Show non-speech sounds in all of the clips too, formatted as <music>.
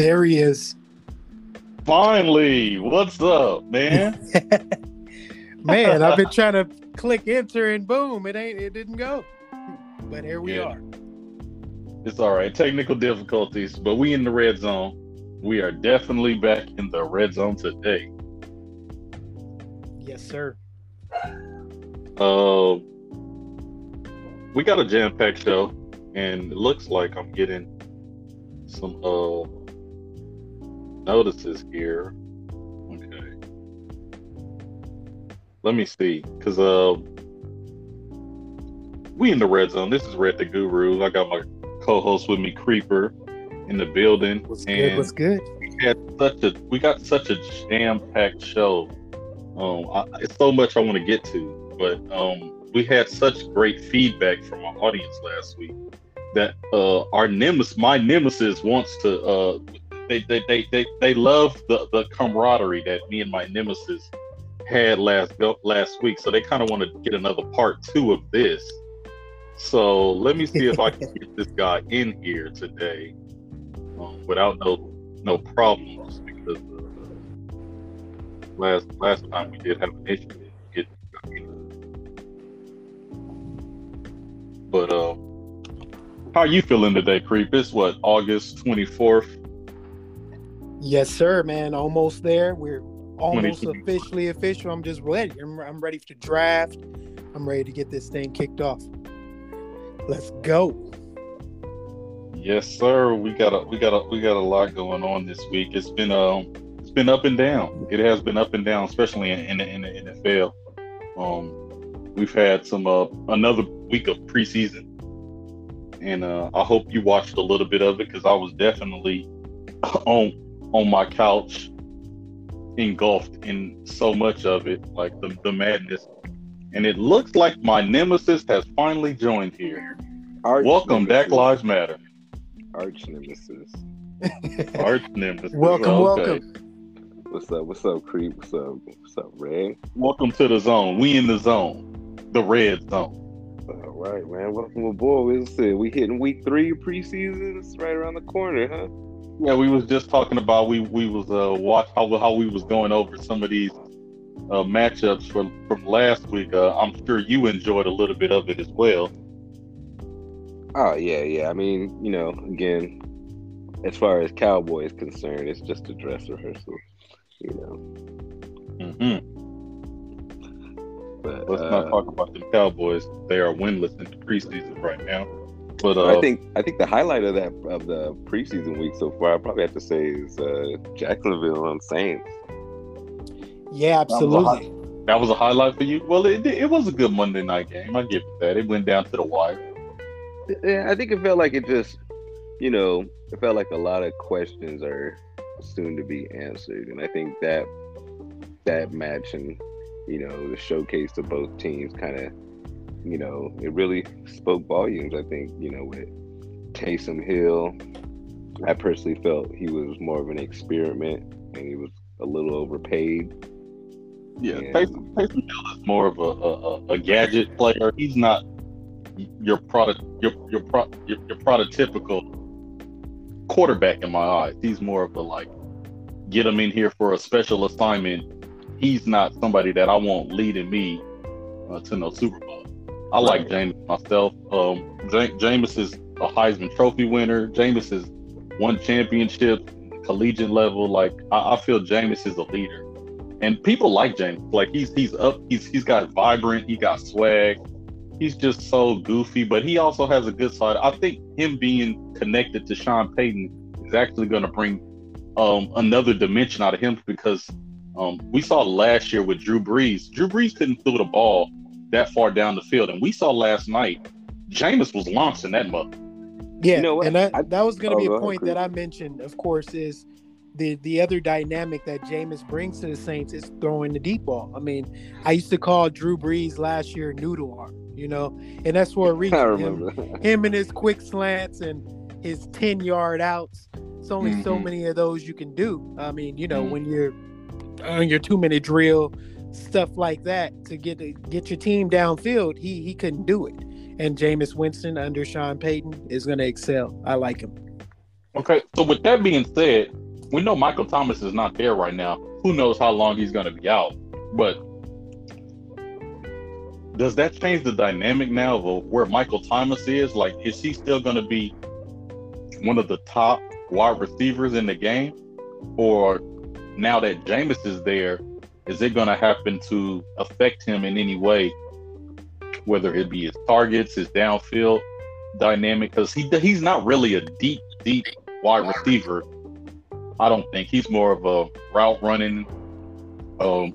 There he is. Finally, what's up, man? <laughs> man, I've been trying to click enter and boom, it ain't it didn't go. But here we yeah. are. It's all right. Technical difficulties, but we in the red zone. We are definitely back in the red zone today. Yes, sir. Uh we got a jam-packed show, and it looks like I'm getting some uh notices here. Okay. Let me see, cause uh, we in the red zone. This is Red the Guru. I got my co-host with me, Creeper, in the building. What's and good? What's good? We had such a we got such a jam-packed show. Um, I, it's so much I want to get to, but um, we had such great feedback from our audience last week that uh, our nemesis, my nemesis, wants to. Uh, they, they, they, they, they love the, the camaraderie that me and my nemesis had last last week, so they kind of want to get another part two of this. So let me see if I can get this guy in here today um, without no no problems because uh, last last time we did have an issue But uh, how are you feeling today, Creep? It's what August twenty fourth. Yes, sir, man. Almost there. We're almost officially official. I'm just ready. I'm, I'm ready to draft. I'm ready to get this thing kicked off. Let's go. Yes, sir. We got a we got a we got a lot going on this week. It's been um it's been up and down. It has been up and down, especially in, in, in the NFL. Um, we've had some uh, another week of preseason, and uh, I hope you watched a little bit of it because I was definitely <laughs> on on my couch, engulfed in so much of it, like the the madness. And it looks like my nemesis has finally joined here. Arch Welcome, nemesis. Dak Lives Matter. Arch nemesis. <laughs> Arch nemesis. welcome, okay. welcome. What's up? What's up, Creep? What's up? What's up, Ray? Welcome to the zone. We in the zone the red zone. All right, man. Welcome aboard. We we hitting week three of preseason. It's right around the corner, huh? Yeah, we was just talking about we we was uh watch how how we was going over some of these uh, matchups from from last week. Uh, I'm sure you enjoyed a little bit of it as well. Oh yeah, yeah. I mean, you know, again, as far as Cowboys concerned, it's just a dress rehearsal. You know. Mm-hmm. But let's uh, not talk about the Cowboys. They are winless in the preseason right now. But uh, I think I think the highlight of that of the preseason week so far, I probably have to say, is uh, Jacksonville on Saints. Yeah, absolutely. That was, that was, a highlight for you. Well, it, it was a good Monday night game. I give it that. It went down to the wire. Yeah, I think it felt like it just, you know, it felt like a lot of questions are soon to be answered, and I think that that match and you know, the showcase of both teams kind of, you know, it really spoke volumes. I think, you know, with Taysom Hill, I personally felt he was more of an experiment and he was a little overpaid. Yeah, and, Taysom, Taysom Hill is more of a, a, a, gadget player. He's not your product, your your, pro, your your prototypical quarterback in my eyes. He's more of a like get him in here for a special assignment he's not somebody that I want leading me uh, to no Super Bowl. I like Jameis myself. Um, J- Jameis is a Heisman Trophy winner. Jameis has won championships, collegiate level. Like I, I feel Jameis is a leader, and people like Jameis. Like he's he's up. He's he's got vibrant. He got swag. He's just so goofy, but he also has a good side. I think him being connected to Sean Payton is actually going to bring um, another dimension out of him because um, we saw last year with Drew Brees. Drew Brees couldn't throw the ball that far down the field, and we saw last night Jameis was launching that mother. Yeah, you know and that, that was going to oh, be a point that I mentioned. Of course, is the the other dynamic that Jameis brings to the Saints is throwing the deep ball. I mean, I used to call Drew Brees last year noodle arm, you know, and that's for a <laughs> reason. I remember him, him and his quick slants and his ten yard outs. It's only mm-hmm. so many of those you can do. I mean, you know, mm-hmm. when you're on your two minute drill, stuff like that to get to get your team downfield. He he couldn't do it. And Jameis Winston under Sean Payton is going to excel. I like him. Okay, so with that being said, we know Michael Thomas is not there right now. Who knows how long he's going to be out? But does that change the dynamic now of where Michael Thomas is? Like, is he still going to be one of the top wide receivers in the game, or now that Jameis is there, is it going to happen to affect him in any way? Whether it be his targets, his downfield dynamic, because he he's not really a deep, deep wide receiver. I don't think he's more of a route running, um,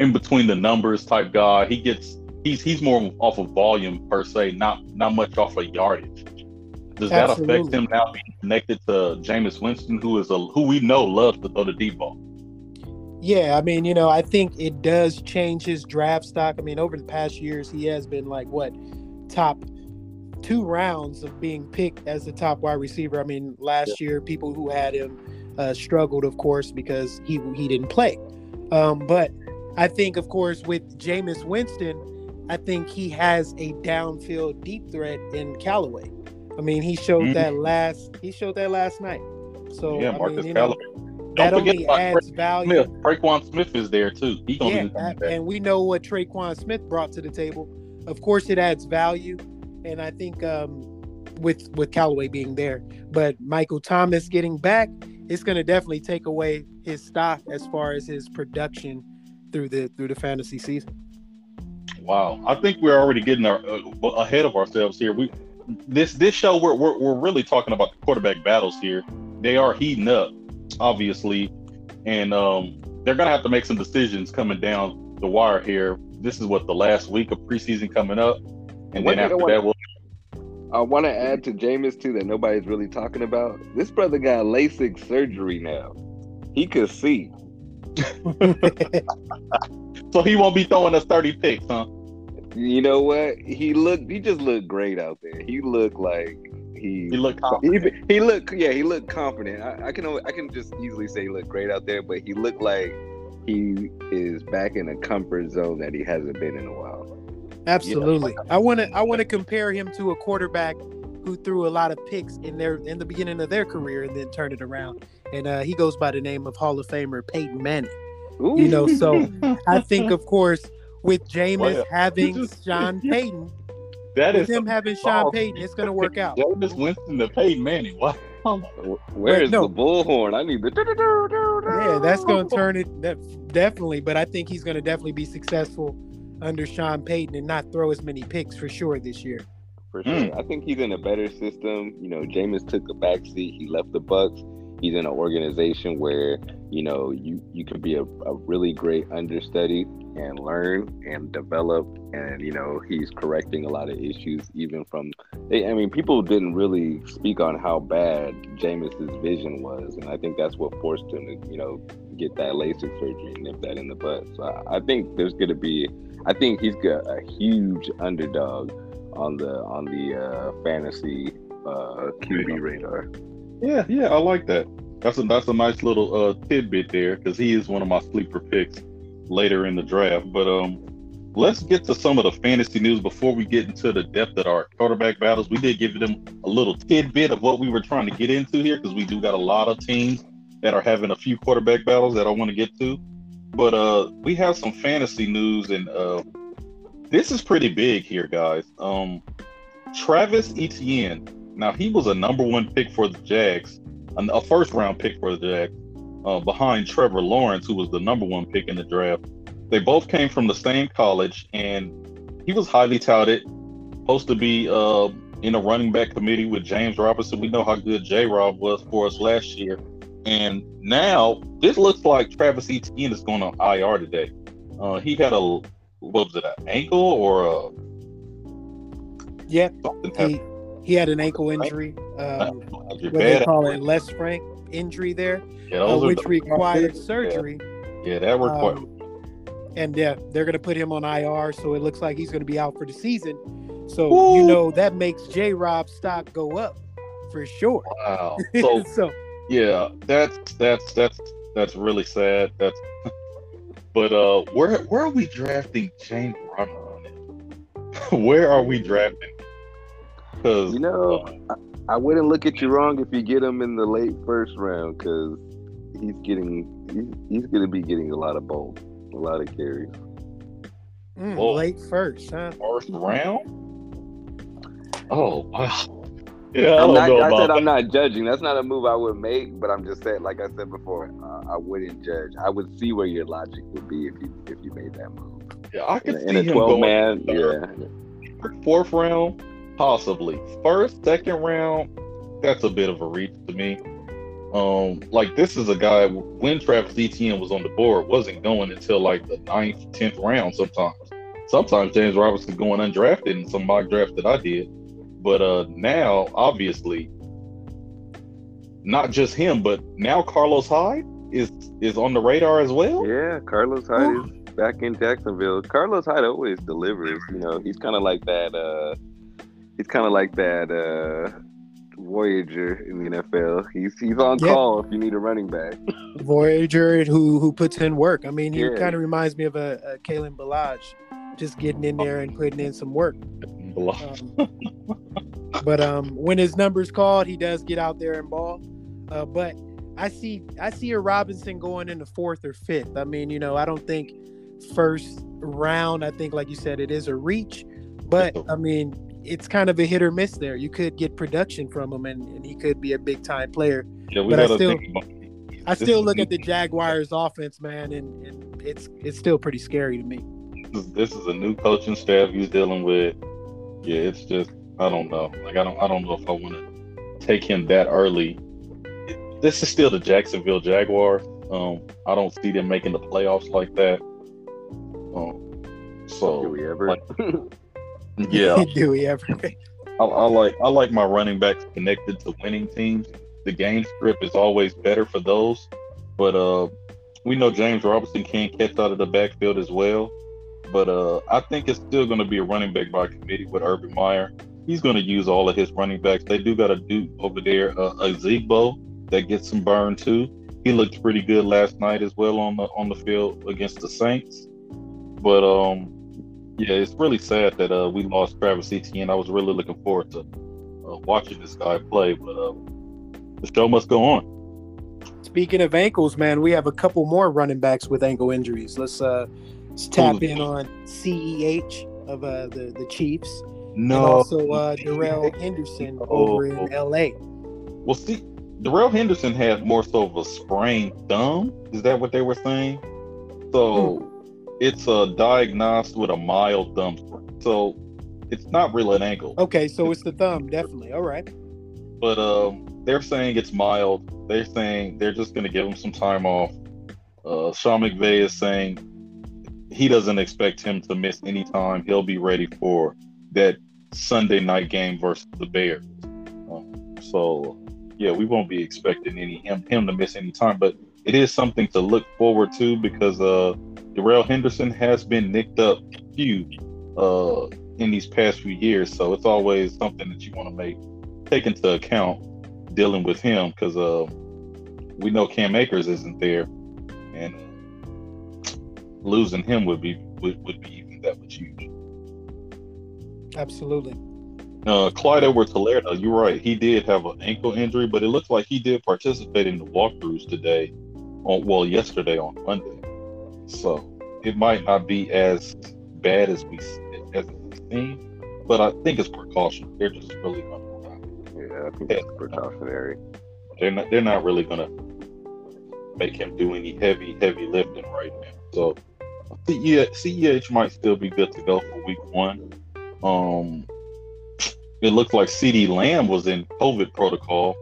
in between the numbers type guy. He gets he's he's more off of volume per se, not not much off of yardage. Does that affect him now being connected to Jameis Winston, who is a who we know loves to throw the deep ball? Yeah, I mean, you know, I think it does change his draft stock. I mean, over the past years, he has been like what top two rounds of being picked as the top wide receiver. I mean, last yeah. year, people who had him uh, struggled, of course, because he he didn't play. Um, but I think, of course, with Jameis Winston, I think he has a downfield deep threat in Callaway. I mean, he showed mm-hmm. that last he showed that last night. So yeah, Marcus I mean, Callaway. Know, that only adds value. Smith. Tre'Quan Smith is there too. He yeah, and we know what Tre'Quan Smith brought to the table. Of course, it adds value, and I think um, with with Callaway being there, but Michael Thomas getting back, it's going to definitely take away his stock as far as his production through the through the fantasy season. Wow, I think we're already getting our, uh, ahead of ourselves here. We this this show we're, we're we're really talking about the quarterback battles here. They are heating up, obviously, and um, they're gonna have to make some decisions coming down the wire here. This is what the last week of preseason coming up, and then after that, we'll. I want to add to Jameis too that nobody's really talking about. This brother got LASIK surgery now. He could see. <laughs> so he won't be throwing us 30 picks, huh? You know what? He looked. He just looked great out there. He looked like he. He looked. Confident. He, he looked. Yeah, he looked confident. I, I can. I can just easily say he looked great out there, but he looked like he is back in a comfort zone that he hasn't been in a while. Absolutely. I want to. I want to compare him to a quarterback who threw a lot of picks in their in the beginning of their career and then turned it around. And uh, he goes by the name of Hall of Famer Peyton Manning. Ooh. You know, so I think, of course, with Jameis well, having Sean <laughs> Payton. That is him having Sean Payton. It's going to work out. Jameis Winston to Peyton Manning. <laughs> What? Where is no. the bullhorn? I need the. Yeah, that's going to turn it. That definitely, but I think he's going to definitely be successful under Sean Payton and not throw as many picks for sure this year. For sure, mm. I think he's in a better system. You know, Jameis took a backseat. He left the Bucs he's in an organization where you know you you can be a, a really great understudy and learn and develop. And you know he's correcting a lot of issues even from they, i mean people didn't really speak on how bad Jameis's vision was. And i think that's what forced him to you know get that lasik surgery and nip that in the butt so i, I think there's going to be i think he's got a huge underdog on the on the uh, fantasy uh, qb radar yeah, yeah, I like that. That's a that's a nice little uh, tidbit there because he is one of my sleeper picks later in the draft. But um, let's get to some of the fantasy news before we get into the depth of our quarterback battles. We did give them a little tidbit of what we were trying to get into here because we do got a lot of teams that are having a few quarterback battles that I want to get to. But uh, we have some fantasy news, and uh, this is pretty big here, guys. Um, Travis Etienne now he was a number one pick for the Jags, a first round pick for the Jags, uh, behind Trevor Lawrence, who was the number one pick in the draft. They both came from the same college, and he was highly touted, supposed to be uh, in a running back committee with James Robinson. We know how good J. Rob was for us last year, and now this looks like Travis Etienne is going on IR today. Uh, he had a what was it, an ankle or a? Yeah, something he, he had an ankle injury. Um, <laughs> what they call it, Lisfranc injury there, yeah, uh, which the, required surgery. Yeah, that required. Um, and yeah, they're going to put him on IR, so it looks like he's going to be out for the season. So Woo! you know that makes J. Rob stock go up for sure. Wow. <laughs> So, so yeah, that's that's that's that's really sad. That's <laughs> but uh, where where are we drafting James Robinson? where are we drafting because you know, I wouldn't look at you wrong if you get him in the late first round because he's getting he's, he's going to be getting a lot of ball, a lot of carries. Mm, late first, huh? First round. Oh wow. Yeah, I'm not, i said that. I'm not judging. That's not a move I would make, but I'm just saying, like I said before, uh, I wouldn't judge. I would see where your logic would be if you if you made that move. Yeah, I could in, see in a 12 man. Yeah, fourth round, possibly. First, second round, that's a bit of a reach to me. Um, like this is a guy when Travis Etienne was on the board wasn't going until like the ninth, tenth round. Sometimes, sometimes James Robinson going undrafted in some mock draft that I did. But uh now, obviously, not just him, but now Carlos Hyde is is on the radar as well. Yeah, Carlos Hyde is back in Jacksonville. Carlos Hyde always delivers. You know, he's kind of like that. uh He's kind of like that. uh Voyager in the NFL. He's he's on yeah. call if you need a running back. <laughs> Voyager who who puts in work. I mean, he yeah. kind of reminds me of a, a Kalen Ballage, just getting in there and putting in some work. Um, <laughs> but um, when his number's called, he does get out there and ball. Uh, but I see I see a Robinson going in the fourth or fifth. I mean, you know, I don't think first round. I think, like you said, it is a reach. But I mean, it's kind of a hit or miss there. You could get production from him, and, and he could be a big time player. Yeah, we but I still, I still look at the Jaguars' offense, man, and, and it's it's still pretty scary to me. This is, this is a new coaching staff he's dealing with yeah, it's just I don't know. Like I don't I don't know if I want to take him that early. This is still the Jacksonville Jaguars. Um, I don't see them making the playoffs like that. Um, so do we ever? Like, <laughs> yeah, <laughs> do we ever? <laughs> I, I like I like my running backs connected to winning teams. The game script is always better for those, but uh, we know James Robinson can't catch out of the backfield as well. But uh, I think it's still going to be a running back by committee with Urban Meyer. He's going to use all of his running backs. They do got a dude over there, uh, a Zigbo, that gets some burn too. He looked pretty good last night as well on the on the field against the Saints. But um, yeah, it's really sad that uh, we lost Travis Etienne. I was really looking forward to uh, watching this guy play, but uh, the show must go on. Speaking of ankles, man, we have a couple more running backs with ankle injuries. Let's uh, Let's tap in on CEH of uh, the the Chiefs. No. And also uh, Darrell Henderson over in oh. LA. Well, see, Darrell Henderson has more so of a sprained thumb. Is that what they were saying? So hmm. It's uh, diagnosed with a mild thumb. So it's not really an ankle. Okay, so it's the thumb, definitely. All right. But um, they're saying it's mild. They're saying they're just going to give him some time off. Uh, Sean McVay is saying he doesn't expect him to miss any time. He'll be ready for that Sunday night game versus the Bears. Um, so, yeah, we won't be expecting any him him to miss any time, but it is something to look forward to because uh, Darrell Henderson has been nicked up huge uh, in these past few years. So it's always something that you want to make take into account dealing with him because uh, we know Cam Akers isn't there, and losing him would be would, would be even that much huge. Absolutely. Uh, Clyde Edwards-Helaire, you're right. He did have an ankle injury, but it looks like he did participate in the walkthroughs today, on well, yesterday on Monday. So it might not be as bad as we as we've but I think it's precaution. They're just really going to. Yeah, I think it's precautionary. They're not. They're not really going to make him do any heavy, heavy lifting right now. So CEH might still be good to go for week one. Um, it looks like CeeDee Lamb was in COVID protocol.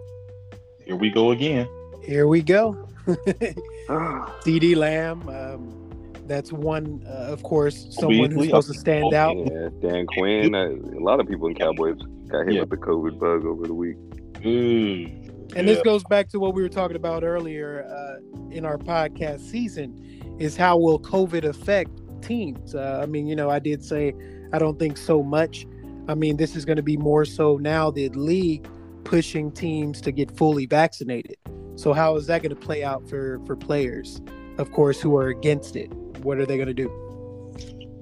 Here we go again. Here we go. <sighs> CeeDee Lamb. Um, that's one, uh, of course, someone who's supposed to stand out. Yeah, Dan Quinn. Uh, a lot of people in Cowboys got hit yeah. with the COVID bug over the week. Mm. And yeah. this goes back to what we were talking about earlier uh, in our podcast season is how will COVID affect teams? Uh, I mean, you know, I did say I don't think so much. I mean, this is going to be more so now the league pushing teams to get fully vaccinated. So how is that going to play out for for players, of course, who are against it? What are they going to do?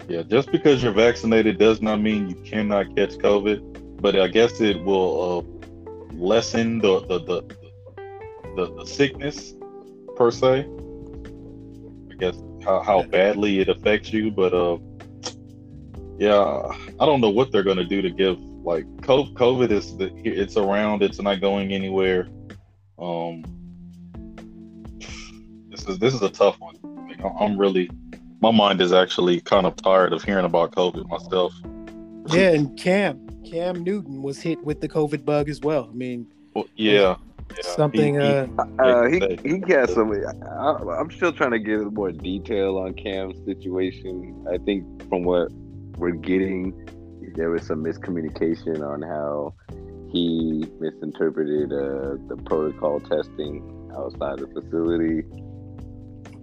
Yeah, just because you're vaccinated does not mean you cannot catch COVID, but I guess it will uh, lessen the the the, the, the sickness per se. I guess how, how badly it affects you, but uh, yeah, I don't know what they're gonna do to give like COVID is the, it's around, it's not going anywhere. Um, is this is a tough one. I'm really my mind is actually kind of tired of hearing about COVID myself. Yeah, and Cam Cam Newton was hit with the COVID bug as well. I mean, well, yeah. Yeah, something. He, uh, uh, he he got some. I, am still trying to get more detail on Cam's situation. I think from what we're getting, there was some miscommunication on how he misinterpreted uh, the protocol testing outside the facility.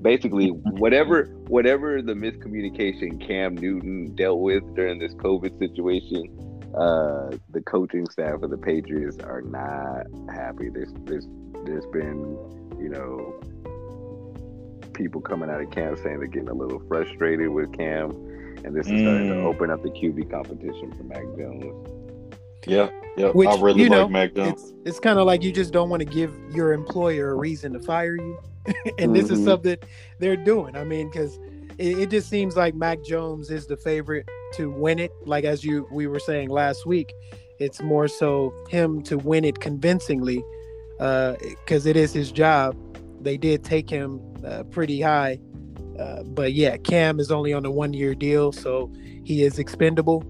Basically, <laughs> whatever whatever the miscommunication Cam Newton dealt with during this COVID situation, uh, the coaching staff of the Patriots are not happy. There's there's there's been you know people coming out of camp saying they're getting a little frustrated with Cam, and this is mm. starting to mm. open up the QB competition for Mac Jones. Yeah, yeah. Which, I really you know, like Mac It's, it's kind of like you just don't want to give your employer a reason to fire you, <laughs> and this mm-hmm. is something they're doing. I mean, because it, it just seems like Mac Jones is the favorite to win it. Like as you we were saying last week, it's more so him to win it convincingly, because uh, it is his job. They did take him uh, pretty high, uh, but yeah, Cam is only on a one year deal, so he is expendable.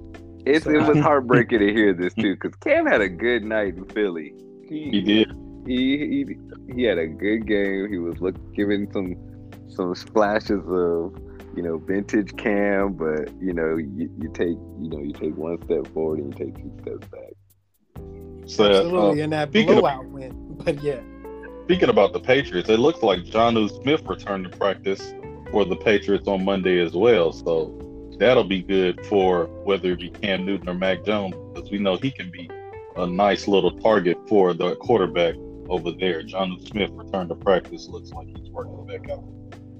It's, so, it was heartbreaking to hear this <laughs> too, because Cam had a good night in Philly. He, he did. He, he he had a good game. He was look giving some some splashes of you know, vintage cam, but you know, you, you take you know, you take one step forward and you take two steps back. So absolutely, uh, and that blowout of, win. But yeah. Speaking about the Patriots, it looks like Jonnu Smith returned to practice for the Patriots on Monday as well. So that'll be good for whether it be Cam Newton or Mac Jones, because we know he can be a nice little target for the quarterback over there. Jonnu Smith returned to practice. Looks like he's working back out.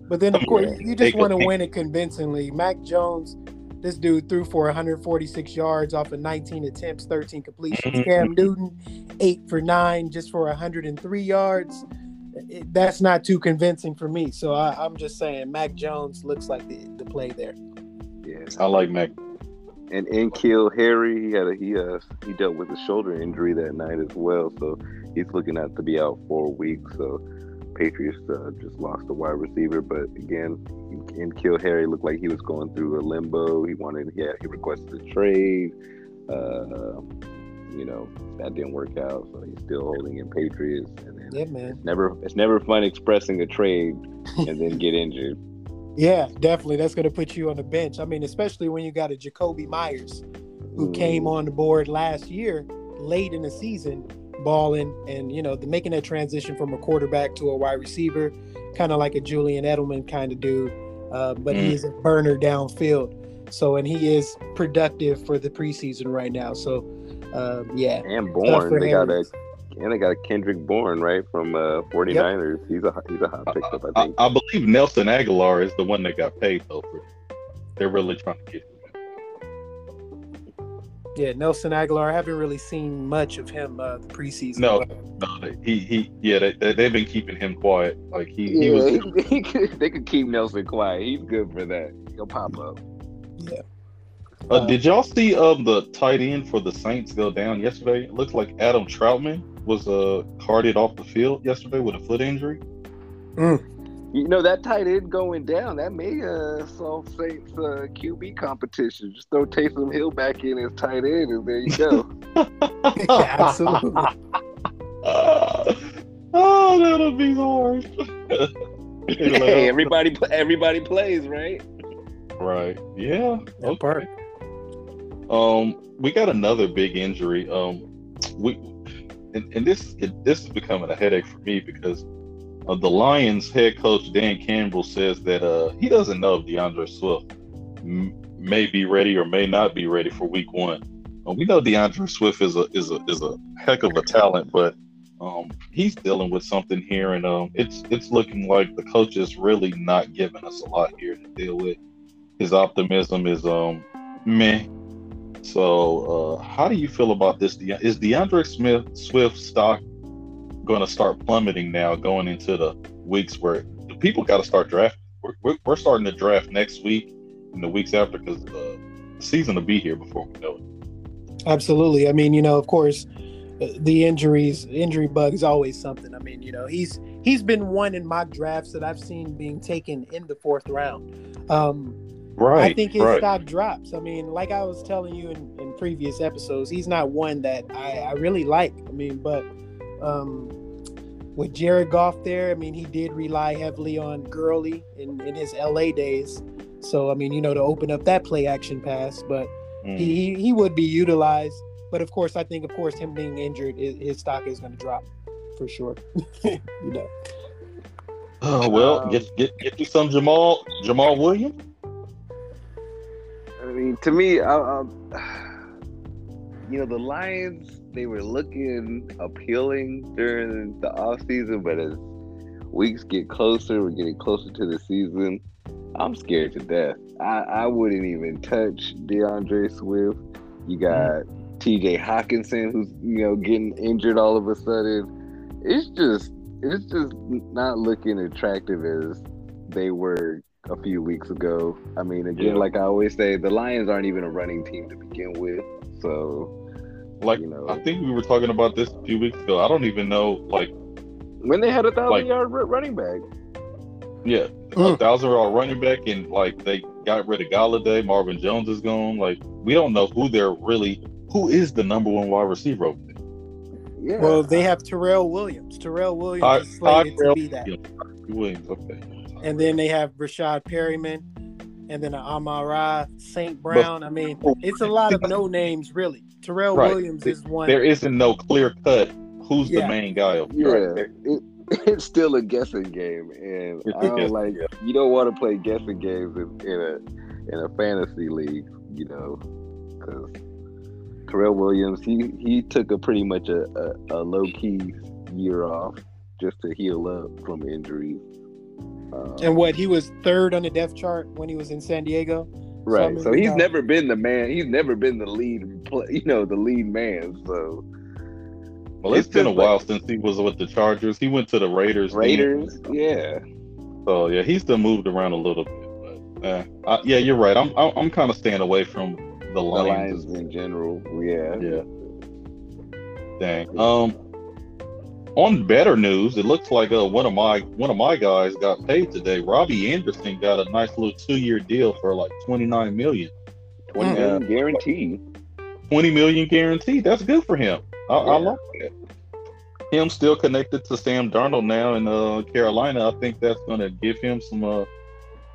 But then, of course, you just want to win it convincingly. Mac Jones, this dude threw for 146 yards off of 19 attempts, 13 completions. Mm-hmm. Cam Newton, eight for nine, just for 103 yards. It, that's not too convincing for me. So I, am just saying, Mac Jones looks like the, the play there. Yeah, I like Mac. And N'Keal Harry, he had a he uh he dealt with a shoulder injury that night as well, so he's looking out to be out four weeks. So Patriots uh, just lost a wide receiver, but again, N'Keal Harry looked like he was going through a limbo. He wanted, yeah, he requested a trade. Uh, you know that didn't work out, so he's still holding in Patriots. And then yeah, man. It's never, it's never fun expressing a trade and then get injured. Yeah, definitely. That's going to put you on the bench. I mean, especially when you got a Jakobi Meyers who came on the board last year late in the season balling and you know the, making that transition from a quarterback to a wide receiver, kind of like a Julian Edelman kind of dude. Uh, but mm. he is a burner downfield. So and he is productive for the preseason right now. So um, yeah, and Bourne they got a and they got a Kendrick Bourne right from uh, 49ers. Yep. He's a he's a hot pickup. I think. I, I, believe Nelson Agholor is the one that got paid though. For, they're really trying to get him. Yeah, Nelson Agholor. I haven't really seen much of him uh, the preseason. No, no, he he. Yeah, they, they have been keeping him quiet. Like he, yeah, he was. <laughs> He, he could, they could keep Nelson quiet. He's good for that. He'll pop up. Yeah. Uh, did y'all see um the tight end for the Saints go down yesterday? It looks like Adam Trautman was uh carted off the field yesterday with a foot injury. Mm. You know that tight end going down that may uh, solve Saints uh, QB competition. Just throw Taysom Hill back in as tight end, and there you go. <laughs> yeah, absolutely. <laughs> oh, that'll be hard. <laughs> hey, everybody, everybody plays, right? Right. Yeah. That okay. part. Um, we got another big injury. Um, we and, and this this is becoming a headache for me because uh, the Lions head coach Dan Campbell says that uh, he doesn't know if DeAndre Swift m- may be ready or may not be ready for Week One. Uh, we know DeAndre Swift is a is a is a heck of a talent, but um, he's dealing with something here, and um, it's it's looking like the coach is really not giving us a lot here to deal with. His optimism is um meh. So, uh, how do you feel about this? Is DeAndre Smith Swift stock going to start plummeting now, going into the weeks where the people got to start drafting? We're, we're, starting to draft next week and the weeks after because uh, the season will be here before we know it. Absolutely. I mean, you know, of course, the injuries, injury bug is always something. I mean, you know, he's he's been one in mock drafts that I've seen being taken in the fourth round. Um, right. I think his right. stock drops. I mean, like I was telling you in, in previous episodes, he's not one that I, I really like. I mean, but um, with Jared Goff there, I mean, he did rely heavily on Gurley in, in his LA days. So I mean, you know, to open up that play action pass, but mm. he he would be utilized. But of course, I think, of course, him being injured, his stock is going to drop for sure. <laughs> you know. Oh well, um, get get get you some Jamaal Jamaal Williams. I mean, to me, I, I, <sighs> you know, the Lions they were looking appealing during the off season, but as weeks get closer, we're getting closer to the season. I'm scared to death. I, I wouldn't even touch DeAndre Swift. You mm-hmm. got TJ Hockenson, who's you know getting injured all of a sudden. It's just it's just not looking attractive as they were a few weeks ago. I mean, again, yeah. like I always say, the Lions aren't even a running team to begin with. So, like, you know, I think we were talking about this a few weeks ago. I don't even know, like, when they had a thousand like, yard running back. Yeah, mm. a thousand yard running back, and like they got rid of Golladay. Marvin Jones is gone. Like, we don't know who they're really who is the number one wide receiver over there? Yeah. Well, they have Tyrell Williams. Tyrell Williams I, is slated to be that. Williams, okay. And then they have Breshad Perriman, and then Amon-Ra St. Brown. I mean, it's a lot of <laughs> no names, really. Tyrell right. Williams is one. There isn't no clear cut who's yeah. the main guy. Over yeah, right it, it's still a guessing game, and I don't like. Yeah. You don't want to play guessing games in, in a in a fantasy league, you know, because Tyrell Williams, he he took a pretty much a, a, a low key year off just to heal up from injuries. Um, and what he was third on the depth chart when he was in San Diego. Right. So, I mean, so he's never been the man. He's never been the lead. Play, you know, the lead man. So. Well, it's, it's been a like, while since he was with the Chargers. He went to the Raiders. Raiders, team. yeah. So yeah, he's still moved around a little bit. But uh, I, yeah, you're right. I'm I'm kind of staying away from the Lions, the Lions in general. Yeah. Yeah. Dang. Um. On better news, it looks like uh, one of my one of my guys got paid today. Robbie Anderson got a nice little two year deal for like twenty nine million. Twenty million guarantee. Twenty million guarantee. That's good for him. I, yeah. I like it. Him still connected to Sam Darnold now in uh, Carolina. I think that's going to give him some uh,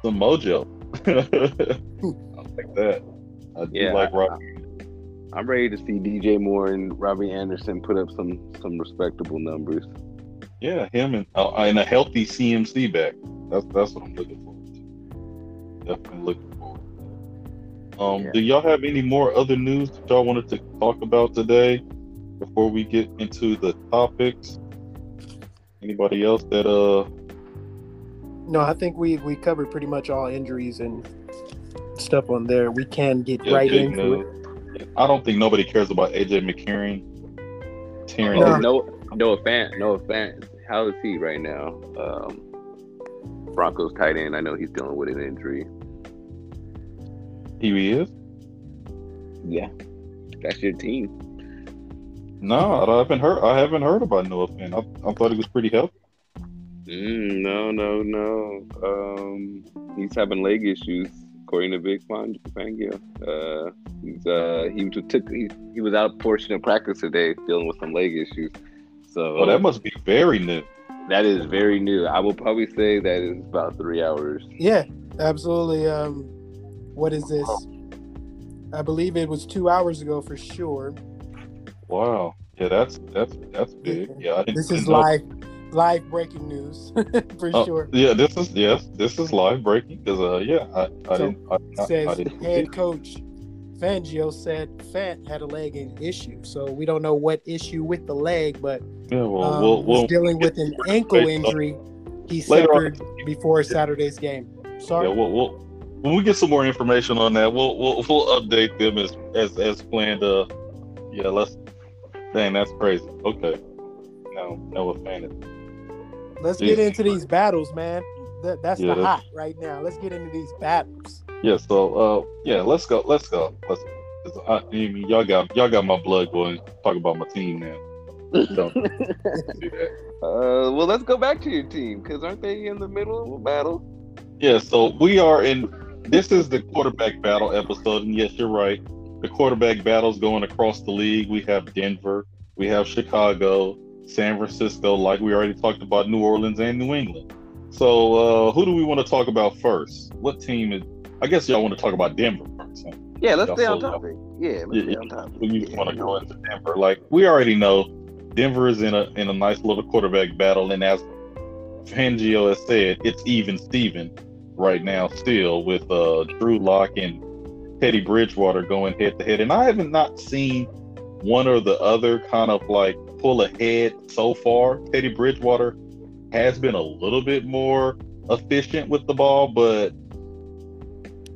some mojo. <laughs> I like that. I do yeah, like Robbie. I, am ready to see DJ Moore and Robbie Anderson put up some some respectable numbers. Yeah, him and uh, and a healthy CMC back. That's that's what I'm looking forward to. Definitely looking forward. Um, yeah. do y'all have any more other news that y'all wanted to talk about today before we get into the topics? Anybody else that uh? No, I think we we covered pretty much all injuries and stuff on there, we can get yeah, right into it. I don't think nobody cares about AJ McCarron. Tearing oh, no, no offense, no offense. How is he right now? Um, Broncos tight end. I know he's dealing with an injury. He is. Yeah, that's your team. No, I haven't heard. I haven't heard about Noah Fant. I, I thought he was pretty healthy. Mm, no, no, no. Um, he's having leg issues according to Vic Fangio. Uh, he's uh, he took he, he was out portion of practice today dealing with some leg issues. So oh, that must be very new. That is very new. I will probably say that is about three hours. Yeah, absolutely. Um, what is this? I believe it was two hours ago for sure. Wow. Yeah, that's that's that's big. Yeah, this is live live breaking news <laughs> for oh, sure. Yeah, this is yes, this is live breaking because uh yeah, I, I so didn't. I, says I didn't head coach Fangio said Fant had a leg issue, so we don't know what issue with the leg, but yeah, well, um, we'll, we'll dealing with an ankle injury he suffered before Saturday's game. Sorry. Yeah, we'll, we'll when we get some more information on that, we'll we'll, we'll update them as as as planned. Uh, yeah, let's. Dang, that's crazy. Okay, no, no fantasy. Let's Jeez. get into these battles, man. That, that's yeah, the hot right now. Let's get into these battles. Yeah. So, uh, yeah, let's go. Let's go. Let's. I, I mean, y'all got y'all got my blood going. Talk about my team now. <laughs> <laughs> uh, well, let's go back to your team because aren't they in the middle of a battle? Yeah. So we are in this is the quarterback battle episode, and yes, you're right. The quarterback battles going across the league. We have Denver, we have Chicago, San Francisco, like we already talked about, New Orleans and New England. So, uh, who do we want to talk about first? What team is? I guess y'all want to talk about Denver first. Huh? Yeah, let's y'all stay on topic. Yeah, let's yeah, stay on topic. You yeah. want to go into Denver? Like we already know, Denver is in a in a nice little quarterback battle, and as Fangio has said, it's even Steven right now still with uh, Drew Lock and Teddy Bridgewater going head to head. And I haven't not seen one or the other kind of like pull ahead so far. Teddy Bridgewater has been a little bit more efficient with the ball, but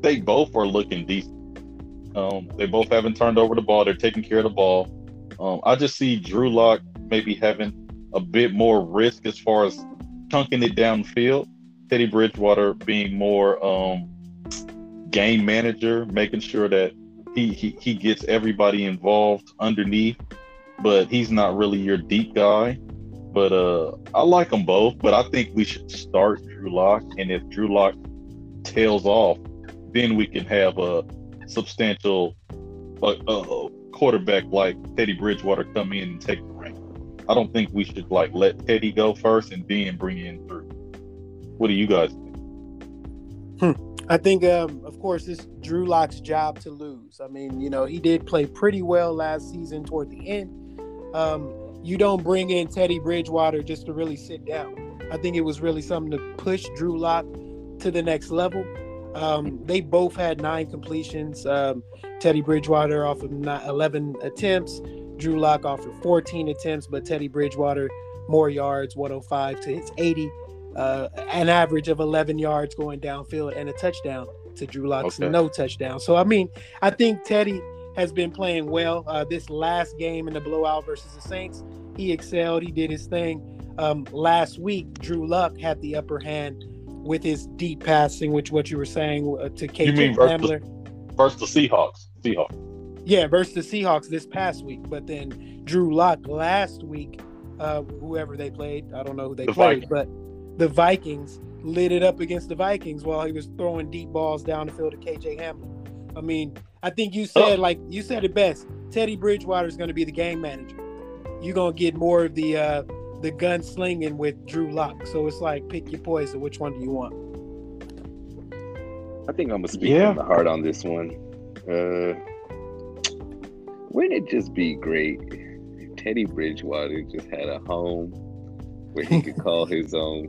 they both are looking decent. Um, they both haven't turned over the ball. They're taking care of the ball. Um, I just see Drew Lock maybe having a bit more risk as far as chunking it downfield. Teddy Bridgewater being more um, game manager, making sure that he, he he gets everybody involved underneath, but he's not really your deep guy. But uh, I like them both, but I think we should start Drew Lock, and if Drew Lock tails off, then we can have a substantial uh, uh, quarterback like Teddy Bridgewater come in and take the ring. I don't think we should like let Teddy go first and then bring in Drew. What do you guys think? Hmm. I think, um, of course, it's Drew Lock's job to lose. I mean, you know, he did play pretty well last season toward the end. Um, you don't bring in Teddy Bridgewater just to really sit down. I think it was really something to push Drew Lock to the next level. Um, they both had nine completions. Um, Teddy Bridgewater off of 11 attempts, Drew Lock off of 14 attempts, but Teddy Bridgewater more yards, 105 to his 80 uh, an average of 11 yards going downfield and a touchdown to Drew Lock's okay. no touchdown. So I mean, I think Teddy has been playing well. Uh, this last game in the blowout versus the Saints, he excelled. He did his thing. Um, last week, Drew Lock had the upper hand with his deep passing, which what you were saying uh, to KJ you mean Hamler. Versus the Seahawks. Seahawks. Yeah, versus the Seahawks this past week. But then Drew Lock last week, uh, whoever they played, I don't know who they the played, Vikings. but the Vikings lit it up against the Vikings while he was throwing deep balls down the field to KJ Hamler. I mean, I think you said oh. like you said it best. Teddy Bridgewater is going to be the game manager. You're going to get more of the uh, the gun slinging with Drew Lock. So it's like pick your poison. Which one do you want? I think I'm gonna speak yeah. from the heart on this one. Uh, wouldn't it just be great if Teddy Bridgewater just had a home where he could <laughs> call his own?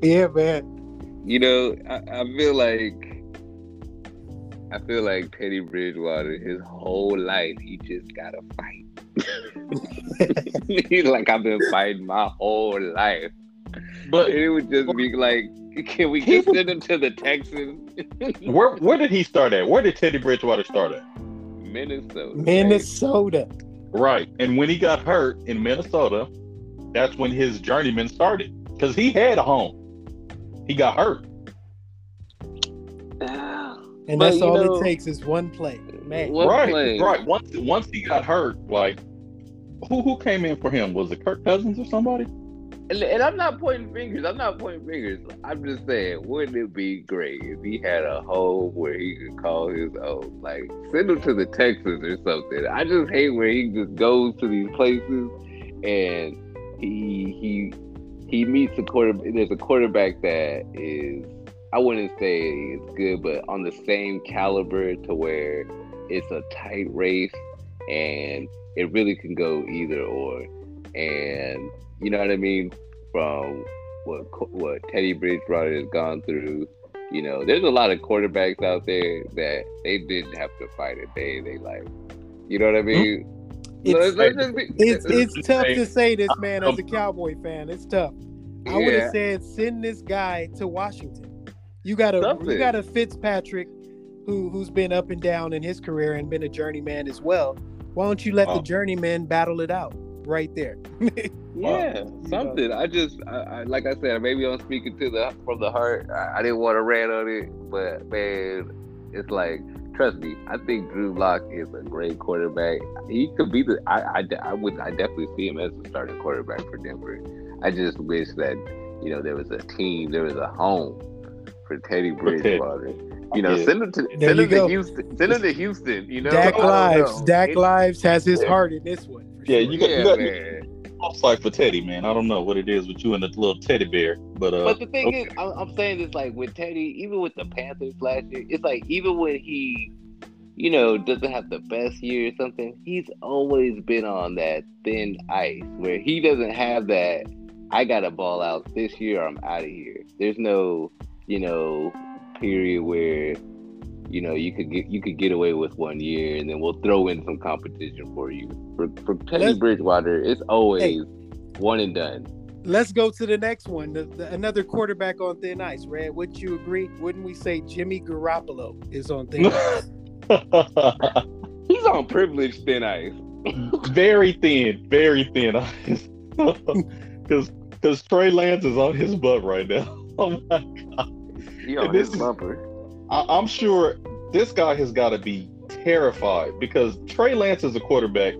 Yeah, man. You know, I, I feel like I feel like Teddy Bridgewater, his whole life, he just gotta fight. He's <laughs> like I've been fighting my whole life, but it would just be like, can we get send him to the Texans? <laughs> where Where did he start at? Where did Teddy Bridgewater start at? Minnesota. Minnesota. Right, and when he got hurt in Minnesota, that's when his journeyman started because he had a home he got hurt. Uh, And but, that's all know, it takes is one play, man. One right, play. right. Once once he got hurt, like who who came in for him? Was it Kirk Cousins or somebody? And, and, I'm not pointing fingers. I'm not pointing fingers. I'm just saying, wouldn't it be great if he had a home where he could call his own? Like send him to the Texans or something. I just hate where he just goes to these places and he he he meets a quarter. There's a quarterback that is I wouldn't say it's good, but on the same caliber to where it's a tight race and it really can go either or. And you know what I mean? From what what Teddy Bridgewater has gone through, you know, there's a lot of quarterbacks out there that they didn't have to fight a day they like. You know what I mean? Hmm. It's, it's, it's tough to say this, uh, man, as um, a Cowboy fan. It's tough. I would have said send this guy to Washington. You got a you got a Fitzpatrick who who's been up and down in his career and been a journeyman as well. Why don't you let oh. the journeyman battle it out right there? <laughs> yeah, something. Know. I just, I, I, like I said, maybe I'm speaking to the from the heart. I, I didn't want to rant on it, but man, it's like trust me, I think Drew Lock is a great quarterback. He could be the I, I, I would I definitely see him as the starting quarterback for Denver. I just wish that you know there was a team, there was a home for Teddy Bridgewater. You know, yeah. send him to there send him to Houston. Send him to Houston. You know, Dak Lives. Dak Lives has his yeah. heart in this one. Yeah, sure. you got, yeah, you got man off like for Teddy, man. I don't know what it is with you and the little teddy bear, but uh. But the thing okay. is, I'm, I'm saying this like with Teddy, even with the Panthers last year, it's like even when he, you know, doesn't have the best year or something, he's always been on that thin ice where he doesn't have that. I got a ball out this year. I'm out of here. There's no, you know, period where you know you could get you could get away with one year and then we'll throw in some competition for you. For, for Teddy let's, Bridgewater it's always hey, one and done. Let's go to the next one the, the, another quarterback on thin ice red. Wouldn't you agree? Wouldn't we say jimmy garoppolo is on thin ice? <laughs> He's on privileged thin ice. <laughs> Very thin very thin ice. <laughs> Because because trey lance is on his butt right now oh my god he on his bumper I, am sure this guy has got to be terrified because Trey Lance is a quarterback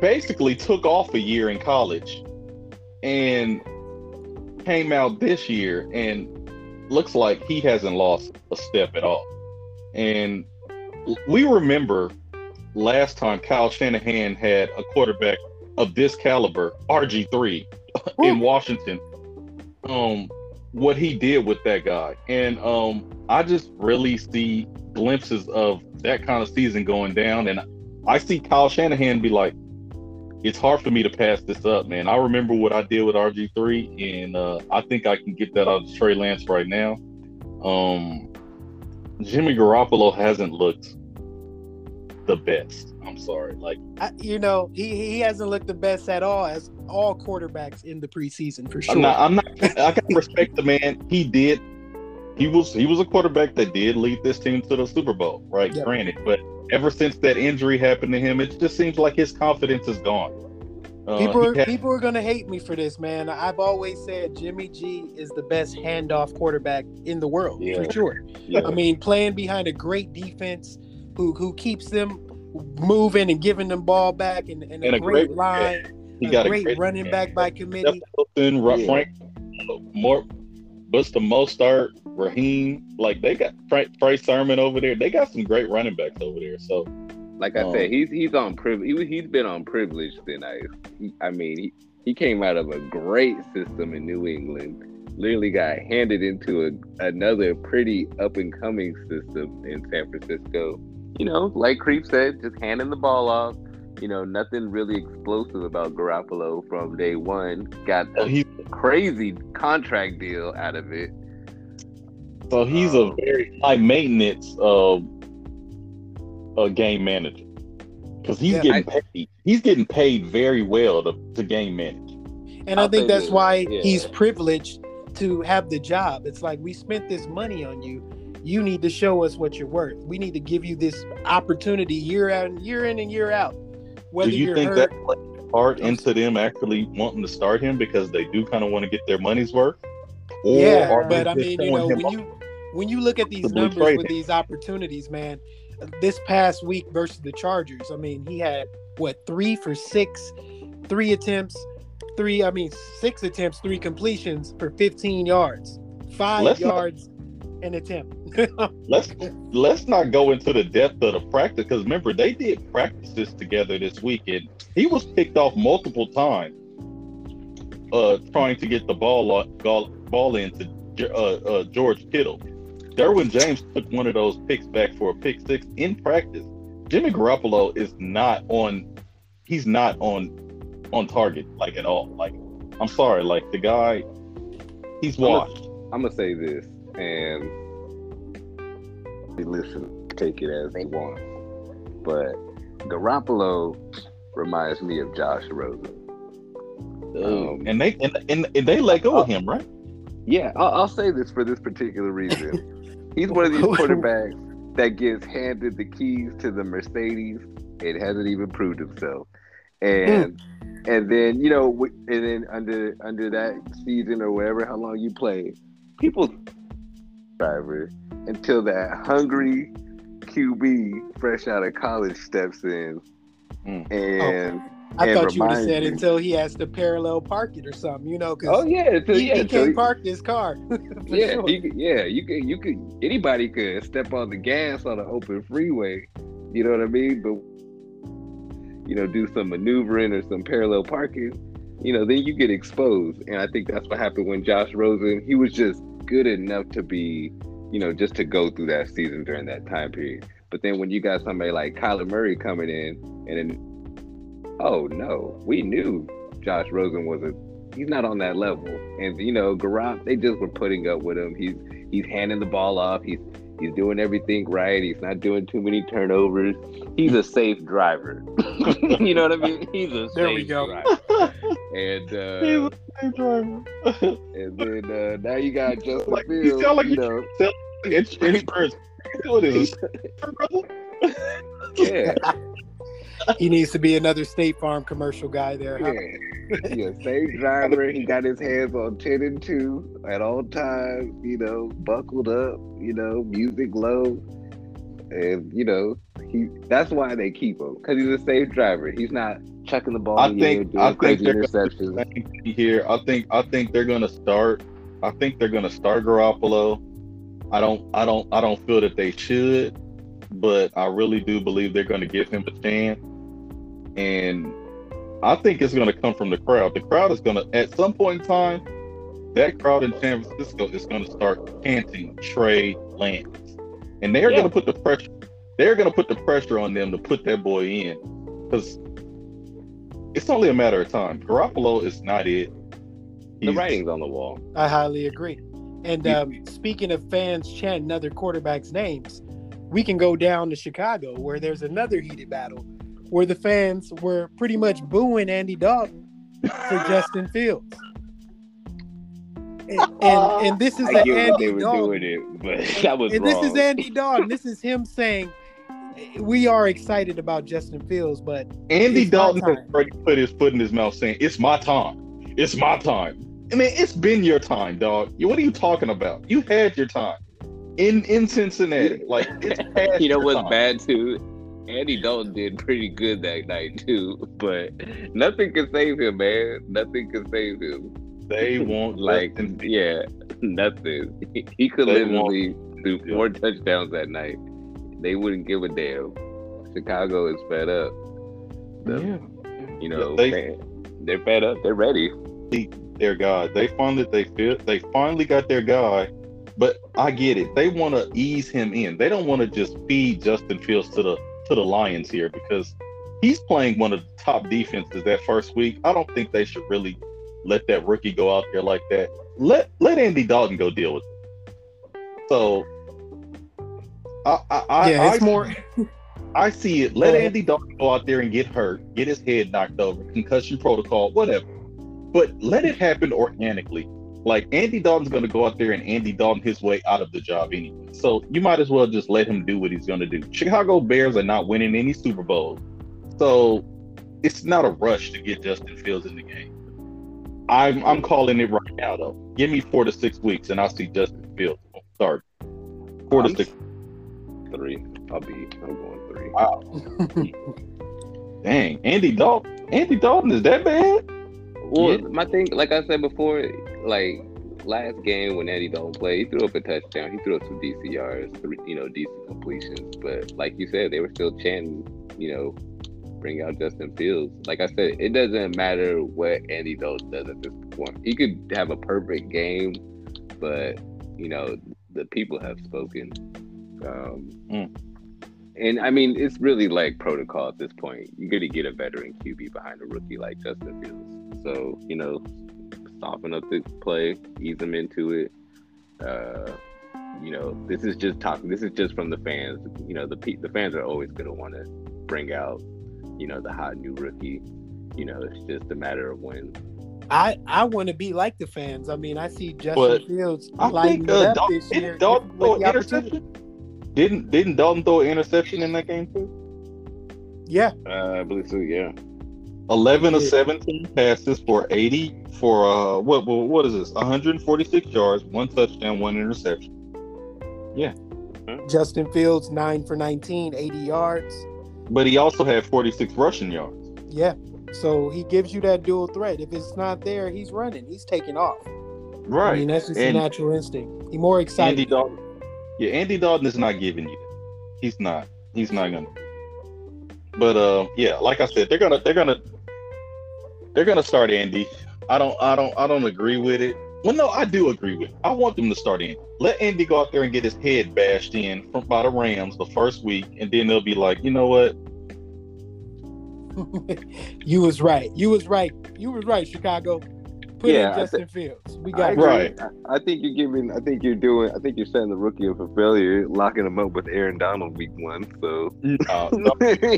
basically took off a year in college and came out this year and looks like he hasn't lost a step at all. And we remember last time Kyle Shanahan had a quarterback of this caliber, RG3, <laughs> in Washington. Um, what he did with that guy. And um, I just really see glimpses of that kind of season going down. And I see Kyle Shanahan be like, it's hard for me to pass this up, man. I remember what I did with RG3, and uh, I think I can get that out of Trey Lance right now. Um, Jimmy Garoppolo hasn't looked the best. I'm sorry. Like I, you know, he he hasn't looked the best at all as all quarterbacks in the preseason for sure. I'm not. I'm not I can respect the man. He did. He was he was a quarterback that did lead this team to the Super Bowl, right? Yep. Granted, but ever since that injury happened to him, it just seems like his confidence is gone. Uh, people are had, people are gonna hate me for this, man. I've always said Jimmy G is the best handoff quarterback in the world yeah. for sure. Yeah. I mean, playing behind a great defense who who keeps them moving and giving them ball back and, and, and a, a, great, great line. He got great, a great running back by committee. Wilson, yeah. Frank, more, Buster Mostert, Raheem, like they got Frank, Frank Sermon over there. They got some great running backs over there. So, like I um, said, he's he's on privilege. He, he's been on privilege tonight. He, I mean, he, he came out of a great system in New England. Literally got handed into a, another pretty up and coming system in San Francisco you know, like Creep said, just handing the ball off. You know, nothing really explosive about Garoppolo from day one. Got a crazy contract deal out of it. So he's um, a very high maintenance uh, uh, game manager because he's yeah, getting I, paid. He's getting paid very well to, to game manage. And I, I think that's why yeah. he's privileged to have the job. It's like we spent this money on you you need to show us what you're worth. We need to give you this opportunity year out year in and year out. Whether do you think hurt, that part into them actually wanting to start him because they do kind of want to get their money's worth? Or yeah, but I mean, you know, when you when you look at these numbers with these opportunities, man, this past week versus the Chargers, I mean, he had what three for six, three attempts, three, I mean, six attempts, three completions for 15 yards, 5 Let's yards not, an attempt. let's let's not go into the depth of the practice because remember they did practices together this weekend. he was picked off multiple times uh trying to get the ball ball, ball into uh, uh, George Kittle. Derwin James took one of those picks back for a pick six in practice. Jimmy Garoppolo is not on he's not on on target like at all. Like I'm sorry, like the guy he's washed. I'm gonna say this and listen, take it as they want. But Garoppolo reminds me of Josh Rosen. Um, and they and, and, and, they let go of him, right? Yeah, I'll, I'll say this for this particular reason. <laughs> He's one of these quarterbacks that gets handed the keys to the Mercedes and hasn't even proved himself. And mm. and then you know, and then under under that season or whatever, how long you play, people driver until that hungry QB fresh out of college steps in mm. and. Oh. I thought you would have said until he has to parallel park it or something, you know? Cause oh yeah, until, he, yeah, he can't he, park this car. <laughs> <laughs> yeah, sure. he, yeah, you could, you could, anybody could step on the gas on an open freeway. You know what I mean? But you know, do some maneuvering or some parallel parking. You know, then you get exposed, and I think that's what happened when Josh Rosen. He was just good enough to be you know, just to go through that season during that time period. But then when you got somebody like Kyler Murray coming in, and then, oh no, we knew Josh Rosen was a he's not on that level. And you know, Garoppolo, they just were putting up with him. He's he's handing the ball off. He's he's doing everything right. He's not doing too many turnovers. He's a safe driver. <laughs> you know what I mean? He's a there safe we go. driver. And <laughs> uh, <laughs> and then uh, now you got Justin like, Fields. You sound like you know, <laughs> it's insurance. What is Yeah. he needs to be another State Farm commercial guy there. Huh? Yeah, yeah, safe driver. He got his hands on ten and two at all times. You know, buckled up. You know, music low, and you know he. That's why they keep him because he's a safe driver. He's not chucking the ball. I think. I think they're interceptions. Here, I think. I think they're going to start. I think they're going to start Garoppolo. I don't. I don't. I don't feel that they should, but I really do believe they're going to give him a chance. And I think it's going to come from the crowd. The crowd is going to, at some point in time, that crowd in San Francisco is going to start chanting Trey Lance, and they're yeah. going to put the pressure. They're going to put the pressure on them to put that boy in, because it's only a matter of time. Garoppolo is not it. He's, the writing's on the wall. I highly agree. And um, speaking of fans chanting other quarterbacks' names, we can go down to Chicago where there's another heated battle where the fans were pretty much booing Andy Dalton for <laughs> Justin Fields. And, and, and this is I Andy Dalton. It, but <laughs> that was and wrong. this is Andy Dalton. This is him saying we are excited about Justin Fields, but Andy Dalton has already put his foot in his mouth saying, It's my time. It's my time. I mean, it's been your time, dog. What are you talking about? You had your time. In in Cincinnati. <laughs> Like it's past You know what's time. bad too? Andy Dalton did pretty good that night too, but nothing can save him, man. Nothing can save him. They <laughs> won't like yeah, <laughs> nothing. He, he could they literally do four touchdowns that night they wouldn't give a damn. Chicago is fed up. The, yeah. You know, they, they're fed up. They're ready. Their guy. They finally they feel they finally got their guy. But I get it. They want to ease him in. They don't want to just feed Justin Fields to the to the Lions here because he's playing one of the top defenses that first week. I don't think they should really let that rookie go out there like that. Let let Andy Dalton go deal with it. So I, I, yeah, I, it's I, more. I see it. Let Andy Dalton go out there and get hurt, get his head knocked over, concussion protocol, whatever. But let it happen organically. Like Andy Dalton's going to go out there and Andy Dalton his way out of the job anyway. So you might as well just let him do what he's going to do. Chicago Bears are not winning any Super Bowls, so it's not a rush to get Justin Fields in the game. I'm I'm calling it right now though. Give me four to six weeks and I'll see Justin Fields start. 4 to six three. I'll be. I'm going three. Wow. <laughs> Dang, Andy Dalton. Andy Dalton is that bad? Well, yeah. my thing, like I said before, like last game when Andy Dalton played, he threw up a touchdown. He threw up some DCRs, you know, decent completions. But like you said, they were still chanting, you know, bring out Justin Fields. Like I said, it doesn't matter what Andy Dalton does at this point. He could have a perfect game, but you know, the people have spoken. Um, mm. And I mean, it's really like protocol at this point. You're going to get a veteran QB behind a rookie like Justin Fields. So, you know, soften up the play, ease them into it. Uh, you know, this is just talking. This is just from the fans. You know, the the fans are always going to want to bring out, you know, the hot new rookie. You know, it's just a matter of when. I I want to be like the fans. I mean, I see Justin But Fields I lighting think uh, up Dalton, this year. didn't Dalton with the interception? Didn't didn't Dalton throw an interception in that game too? Yeah, Uh, I believe so. Yeah. 11 of 17 passes for 80 for uh what what, what is this 146 yards one touchdown one interception Yeah, Justin Fields nine for 19, 80 yards. but he also had 46 rushing yards Yeah, so he gives you that dual threat. If it's not there, he's running. He's taking off. right I mean, that's just And- a natural instinct. He more Andy excited. Dalton yeah Andy Dalton is not giving you he's not. He's not gonna. But uh yeah like I said they're gonna they're gonna they're gonna start Andy. I don't I don't I don't agree with it. Well no I do agree with it. I want them to start Andy. Let Andy go out there and get his head bashed in from by the Rams the first week and then they'll be like you know what? <laughs> You was right. You was right. You was right, Chicago. Put Yeah, in I Justin Fields. We got agree. Right. I, I think you're giving. I think you're doing. I think you're setting the rookie up for failure, locking him up with Aaron Donald week one. So uh, <laughs> no,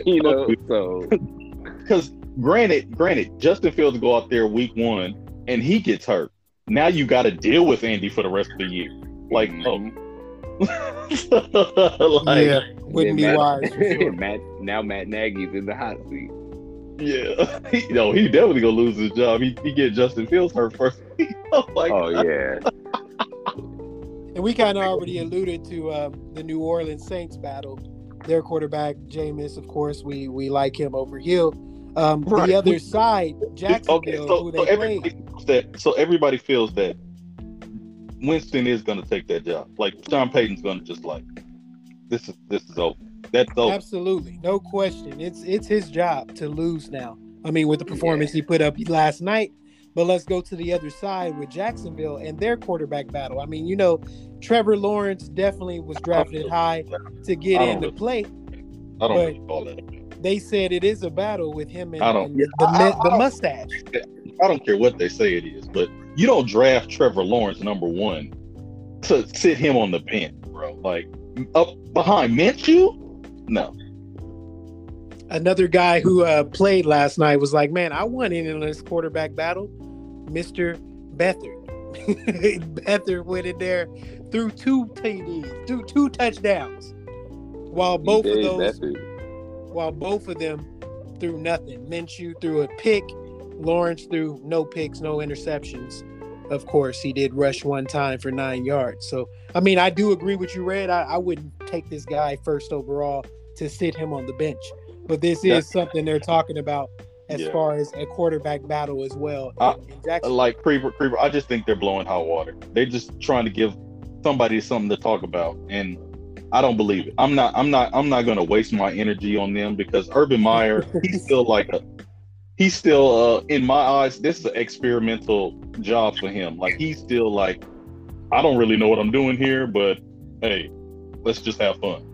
you know. So because granted, granted, Justin Fields go out there week one and he gets hurt. Now you got to deal with Andy for the rest of the year. Like, oh, <laughs> like, yeah, wouldn't be Matt, wise. for <laughs> sure. Matt now Matt Nagy's in the hot seat. Yeah. <laughs> He, no, he definitely gonna lose his job. He, he get Justin Fields hurt first. <laughs> oh Oh yeah. And we kind of already alluded to um, the New Orleans Saints battle. Their quarterback, Jameis, of course, we we like him over Hill. Um, Right. The other side, Jacksonville, Okay, so, who so everybody played. feels that so everybody feels that Winston is gonna take that job. Like Sean Payton's gonna just like this is this is over. That's over. Absolutely, no question. It's it's his job to lose now. I mean, with the performance he put up last night. But let's go to the other side with Jacksonville and their quarterback battle. I mean, you know, Trevor Lawrence definitely was drafted high to get in don't to really- play. I don't but- really call that. They said it is a battle with him and, I don't- and the, the, I- the mustache. I don't care what they say it is, but you don't draft Trevor Lawrence number one to sit him on the bench, bro. Like up behind Minshew? No. Another guy who uh, played last night was like, "Man, I won in this quarterback battle." Mister Beathard. <laughs> Beathard went in there, threw two TDs, threw two touchdowns, while both of those, it. while both of them threw nothing. Minshew threw a pick. Lawrence threw no picks, no interceptions. Of course, he did rush one time for nine yards. So, I mean, I do agree with you, Red. I, I wouldn't take this guy first overall to sit him on the bench. But this is something they're talking about as Yeah. far as a quarterback battle as well. Jackson. Like Creeper, Creeper, I just think they're blowing hot water. They're just trying to give somebody something to talk about. And I don't believe it. I'm not I'm not I'm not gonna waste my energy on them because Urban Meyer, <laughs> he's still like a he's still uh in my eyes, this is an experimental job for him. Like he's still like, I don't really know what I'm doing here, but hey, let's just have fun.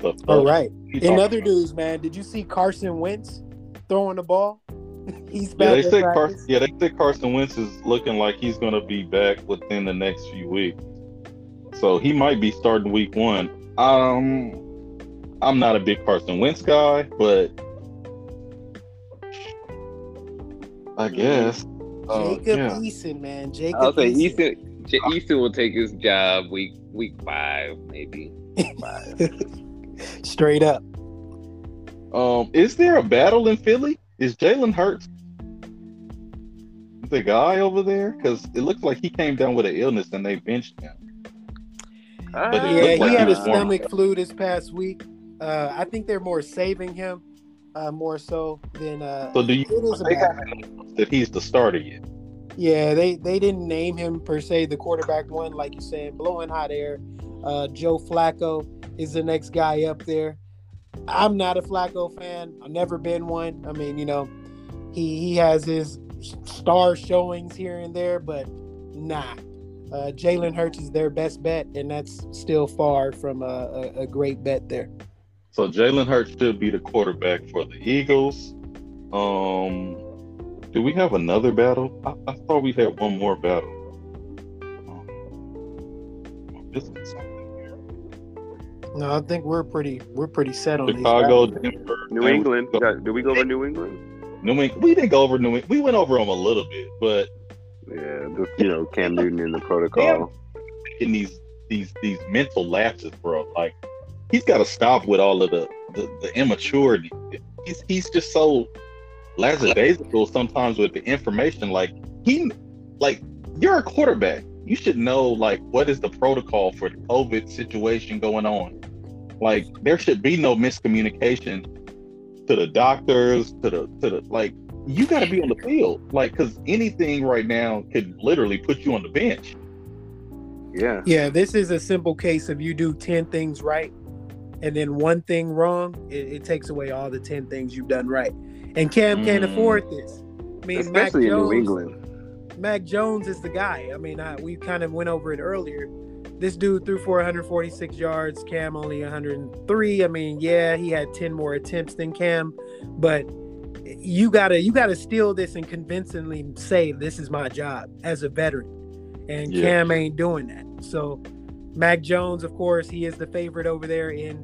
The fuck All right. he In other about? news, man, did you see Carson Wentz throwing the ball? <laughs> He's back. Yeah, they say Car- yeah, they say Carson Wentz is looking like he's gonna be back within the next few weeks. So he might be starting week one. Um I'm not a big Carson Wentz guy, but I guess. Uh, Jacob yeah. Eason, man. Jacob I'll say Eason. Easton. J- will take his job week week five, maybe. Five. <laughs> Straight up. Um, is there a battle in Philly? Is Jalen Hurts the guy over there? Because it looks like he came down with an illness and they benched him. Yeah, looked he had he a warm. stomach flu this past week. Uh, I think they're more saving him, uh, more so than. Uh, So do you it is they battle. that he's the starter yet? Yeah, they they didn't name him per se the quarterback one, like you said, blowing hot air. Uh, Joe Flacco is the next guy up there. I'm not a Flacco fan. I've never been one. I mean, you know, he he has his star showings here and there, but nah. Uh, Jalen Hurts is their best bet, and that's still far from a, a, a great bet there. So Jalen Hurts should be the quarterback for the Eagles. Um, do we have another battle? I, I thought we had one more battle. Um, No, I think we're pretty we're pretty set on Chicago, these. Denver, New San England. Francisco. Got- Did we go over New England? New England. We didn't go over New England. We went over them a little bit, but yeah, just you know, Cam Newton in the protocol. In these these these mental lapses, bro. Like he's got to stop with all of the the, the immaturity. He's he's just so lackadaisical sometimes with the information. Like he, like you're a quarterback. You should know like what is the protocol for the COVID situation going on. Like there should be no miscommunication to the doctors, to the to the like. You got to be on the field, like because anything right now could literally put you on the bench. Yeah. Yeah, this is a simple case of you do 10 things right and then one thing wrong, it, it takes away all the 10 things you've done right. And Cam mm. can't afford this. I mean, especially Mac Jones, in New England. Mac Jones is the guy. I mean, I, we kind of went over it earlier. This dude threw for 146 yards. Cam only 103. I mean, yeah, he had 10 more attempts than Cam, but you gotta you gotta steal this and convincingly say this is my job as a veteran, and yeah. Cam ain't doing that. So, Mac Jones, of course, he is the favorite over there in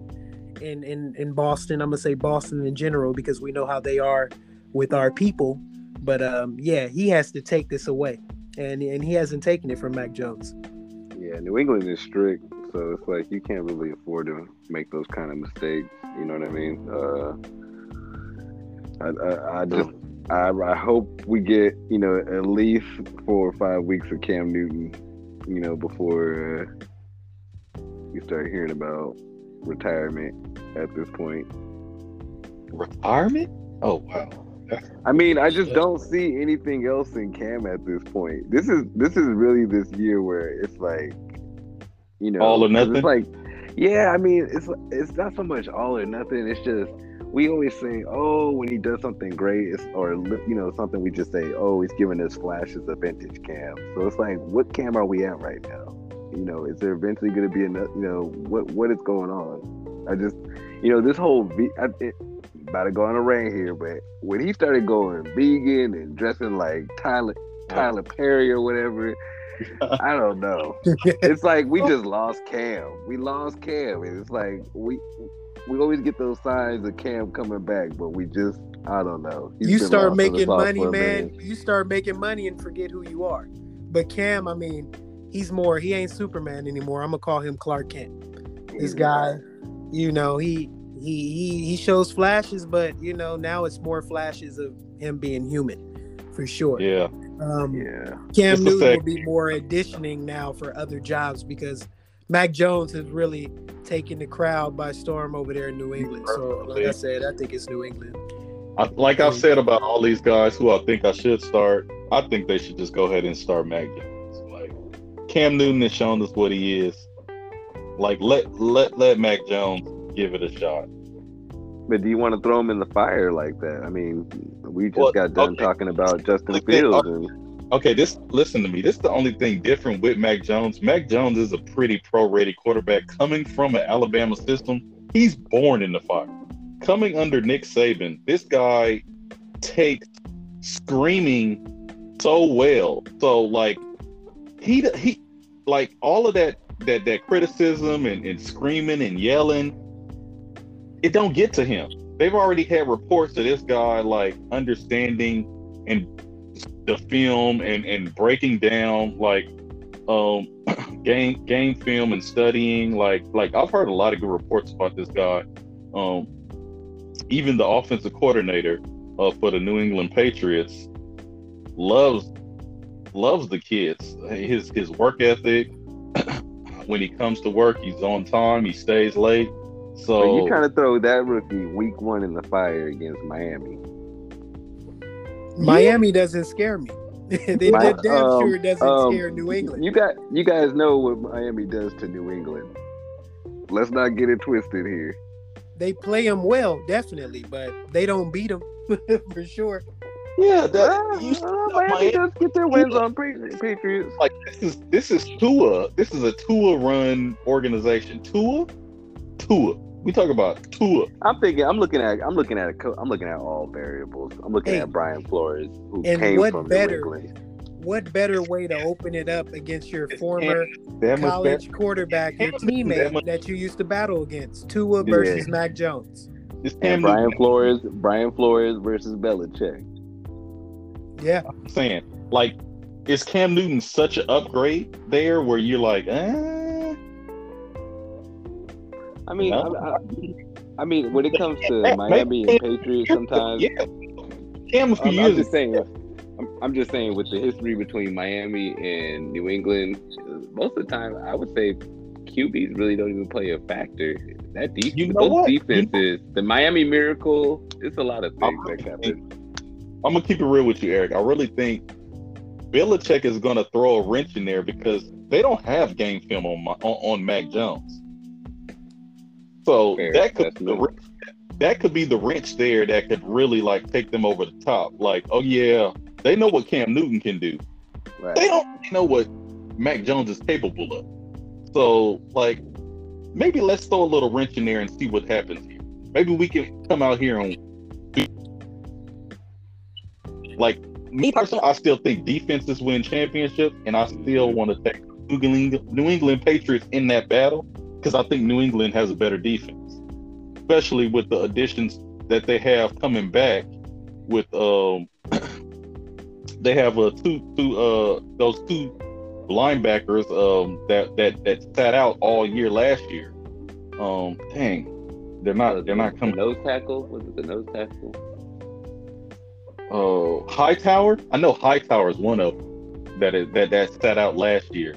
in in in Boston. I'm gonna say Boston in general because we know how they are with our people. But um, yeah, he has to take this away, and and he hasn't taken it from Mac Jones. Yeah, New England is strict, so it's like you can't really afford to make those kind of mistakes. You know what I mean? Uh, I, I, I just I, I hope we get you know at least four or five weeks of Cam Newton, you know, before uh, we start hearing about retirement at this point. Retirement? Oh wow. I mean, I just don't see anything else in Cam at this point. This is this is really this year where it's like, you know, all or nothing. It's like, yeah, I mean, it's it's not so much all or nothing. It's just we always say, oh, when he does something great, it's, or you know, something we just say, oh, he's giving us flashes of vintage Cam. So it's like, what Cam are we at right now? You know, is there eventually going to be another? You know, what what is going on? I just, you know, this whole v, I, it, about to go on a rain here, but when he started going vegan and dressing like Tyler Tyler Perry or whatever, <laughs> I don't know. it's like we just lost Cam. We lost Cam. It's like we we always get those signs of Cam coming back, but we just I don't know. He's you start making money, man. You start making money and forget who you are. But Cam, I mean, he's more he ain't Superman anymore. I'm gonna call him Clark Kent. This guy, you know, he he he he shows flashes, but you know, now it's more flashes of him being human for sure. Yeah. Um, yeah. Cam Newton will be more auditioning now for other jobs because Mac Jones has really taken the crowd by storm over there in New England. So, like I said, I think it's New England. I, like I've said about all these guys who I think I should start, I think they should just go ahead and start Mac Jones. Like Cam Newton has shown us what he is. Like let let let Mac Jones give it a shot. But do you want to throw him in the fire like that? I mean, we just well, got done okay. talking about Justin Fields. And... Okay, this listen to me. This is the only thing different with Mac Jones. Mac Jones is a pretty pro-rated quarterback coming from an Alabama system. He's born in the fire. Coming under Nick Saban, this guy takes screaming so well. So like he he like all of that that that criticism and, and screaming and yelling, it don't get to him. They've already had reports of this guy like understanding and the film and and breaking down like um <clears throat> game game film and studying like like I've heard a lot of good reports about this guy. Um even the offensive coordinator uh, for the New England Patriots loves loves the kids. His his work ethic. <clears throat> when he comes to work, he's on time. He stays late. So but you kind of throw that rookie week one in the fire against Miami. Miami doesn't scare me. <laughs> they My, damn um, sure doesn't um, scare New England. You got you guys know what Miami does to New England. Let's not get it twisted here. They play them well, definitely, but they don't beat them <laughs> for sure. Yeah, that you uh, Miami does get their wins on Patriots. Like this is this is Tua. This is a Tua run organization. Tua, Tua. We talk about Tua. I'm thinking. I'm looking at. I'm looking at. A, I'm looking at all variables. I'm looking hey, at Brian Flores, who came what from better, New England. What better way to open it up against your former college quarterback, your teammate that you used to battle against, Tua versus yeah. Mac Jones? It's Cam Brian Flores, Brian Flores versus Belichick. Yeah, I'm saying like, is Cam Newton such an upgrade there where you're like, eh? I mean. I, I, I, mean, when it comes to Miami and Patriots, sometimes yeah, Cam a few I'm, years. I'm just saying. I'm, I'm just saying with the history between Miami and New England, most of the time I would say QBs really don't even play a factor. That defense, you know those defenses, you know, the Miami Miracle, it's a lot of things that happen. I'm gonna keep it real with you, Eric. I really think Belichick is gonna throw a wrench in there because they don't have game film on my, on, on Mac Jones. So Fair, that could be the, that could be the wrench there that could really like take them over the top. Like, oh yeah, they know what Cam Newton can do. Right. They don't know what Mac Jones is capable of. So like, maybe let's throw a little wrench in there and see what happens here. Maybe we can come out here and like me personally, I still think defenses win championships, and I still want to take New England, New England Patriots in that battle because I think New England has a better defense, especially with the additions that they have coming back. With um, <clears throat> they have a two two uh those two linebackers um that that that sat out all year last year. Um, dang, they're not they're not coming. The nose tackle was it the nose tackle? Oh, uh, Hightower. I know Hightower is one of them that is that that sat out last year.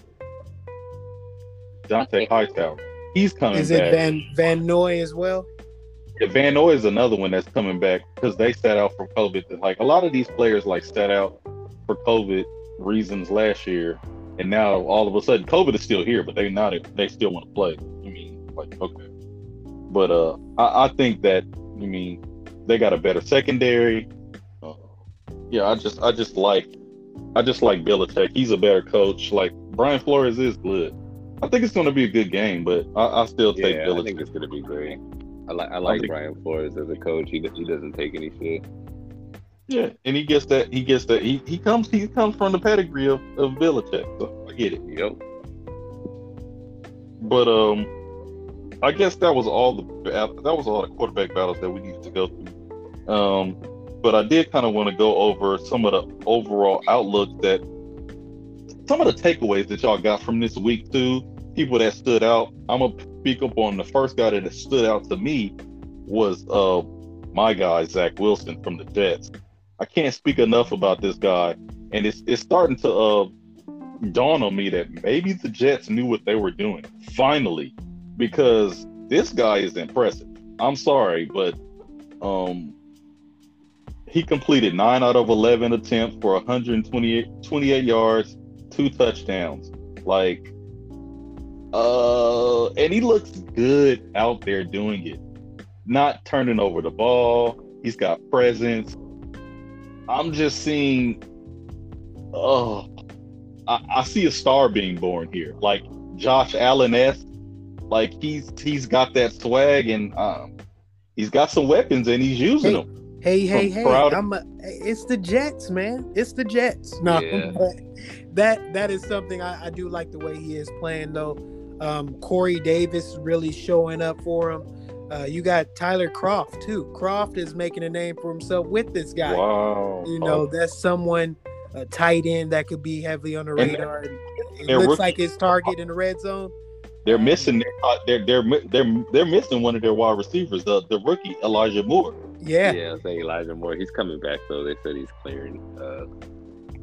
Dont'a Hightower. He's coming. Is it back. Van Van Noy as well? Yeah, Van Noy is another one that's coming back because they sat out for COVID. Like a lot of these players, like sat out for COVID reasons last year, and now all of a sudden COVID is still here, but they not they still want to play. I mean, like okay, but uh, I, I think that I mean they got a better secondary. Uh, yeah, I just I just like I just like Belichick. He's a better coach. Like Brian Flores is good. I think it's going to be a good game, but I, I still take yeah, Belichick. I think it's going to be great. I like I like I Brian Flores as a coach. He he doesn't take any shit. Yeah, and he gets that. He gets that. He, he comes. He comes from the pedigree of of Belichick. So I get it. Yep. But um, I guess that was all the that was all the quarterback battles that we needed to go through. Um, but I did kind of want to go over some of the overall outlook that some of the takeaways that y'all got from this week too, people that stood out. I'm gonna speak up on the first guy that stood out to me was uh my guy Zach Wilson from the Jets. I can't speak enough about this guy, and it's it's starting to uh dawn on me that maybe the Jets knew what they were doing finally, because this guy is impressive. I'm sorry, but um he completed nine out of 11 attempts for 128 28 yards, two touchdowns. Like, uh, and he looks good out there doing it, not turning over the ball. He's got presence. I'm just seeing, oh, I, I see a star being born here, like Josh Allen s. Like he's he's got that swag and um, he's got some weapons and he's using hey, them. Hey, hey, hey! I'm a, it's the Jets, man. It's the Jets. No, yeah. That that is something I, I, do like the way he is playing though. Um, Corey Davis really showing up for him. Uh, you got Tyler Kroft too. Kroft is making a name for himself with this guy. Wow. You know, oh. that's someone a tight end that could be heavily on the radar. And, it looks rookie. like his target in the red zone. They're missing. Uh, they're they're they're they're missing one of their wide receivers, the the rookie Elijah Moore. Yeah, yeah. I say Elijah Moore. He's coming back though. They said he's clearing. Uh,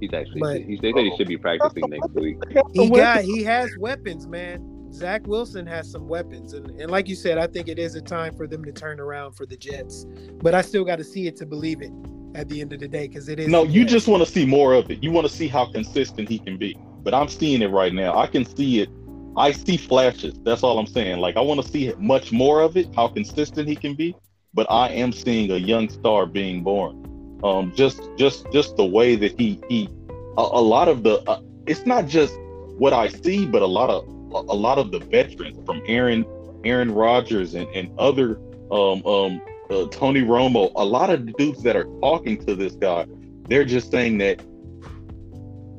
he's actually. But, he, they said he should be practicing next <laughs> week. He got. He has <laughs> weapons, man. Zach Wilson has some weapons, and, and like you said, I think it is a time for them to turn around for the Jets. But I still got to see it to believe it at the end of the day because it is. No, you just want to see more of it. You want to see how consistent he can be. But I'm seeing it right now. I can see it. I see flashes. That's all I'm saying. Like I want to see much more of it. How consistent he can be. But I am seeing a young star being born. Um, just just just the way that he he a, a lot of the uh, it's not just what I see, but a lot of a lot of the veterans from Aaron Aaron Rodgers and, and other um, um, uh, Tony Romo, a lot of the dudes that are talking to this guy, they're just saying that,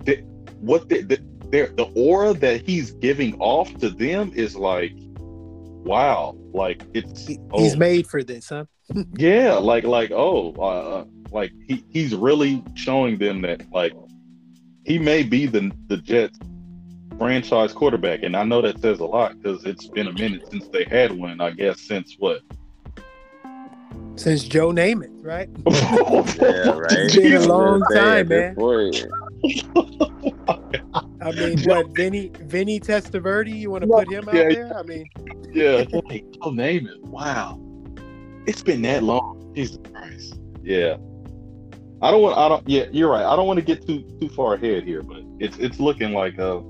that what the, the, the aura that he's giving off to them is like wow, like it's he, he's oh. made for this, huh? <laughs> yeah, like like oh, uh, uh, like he he's really showing them that like he may be the the Jets franchise quarterback, and I know that says a lot because it's been a minute since they had one. I guess since what since Joe Namath, right? <laughs> yeah, right. It's been a long time, man. <laughs> I mean, what Vinny Vinny Testaverde? You want to put him out yeah, there? I mean, yeah, Joe Namath. Wow, it's been that long. Jesus Christ. Yeah. I don't want. I don't. Yeah, you're right. I don't want to get too too far ahead here, but it's it's looking like uh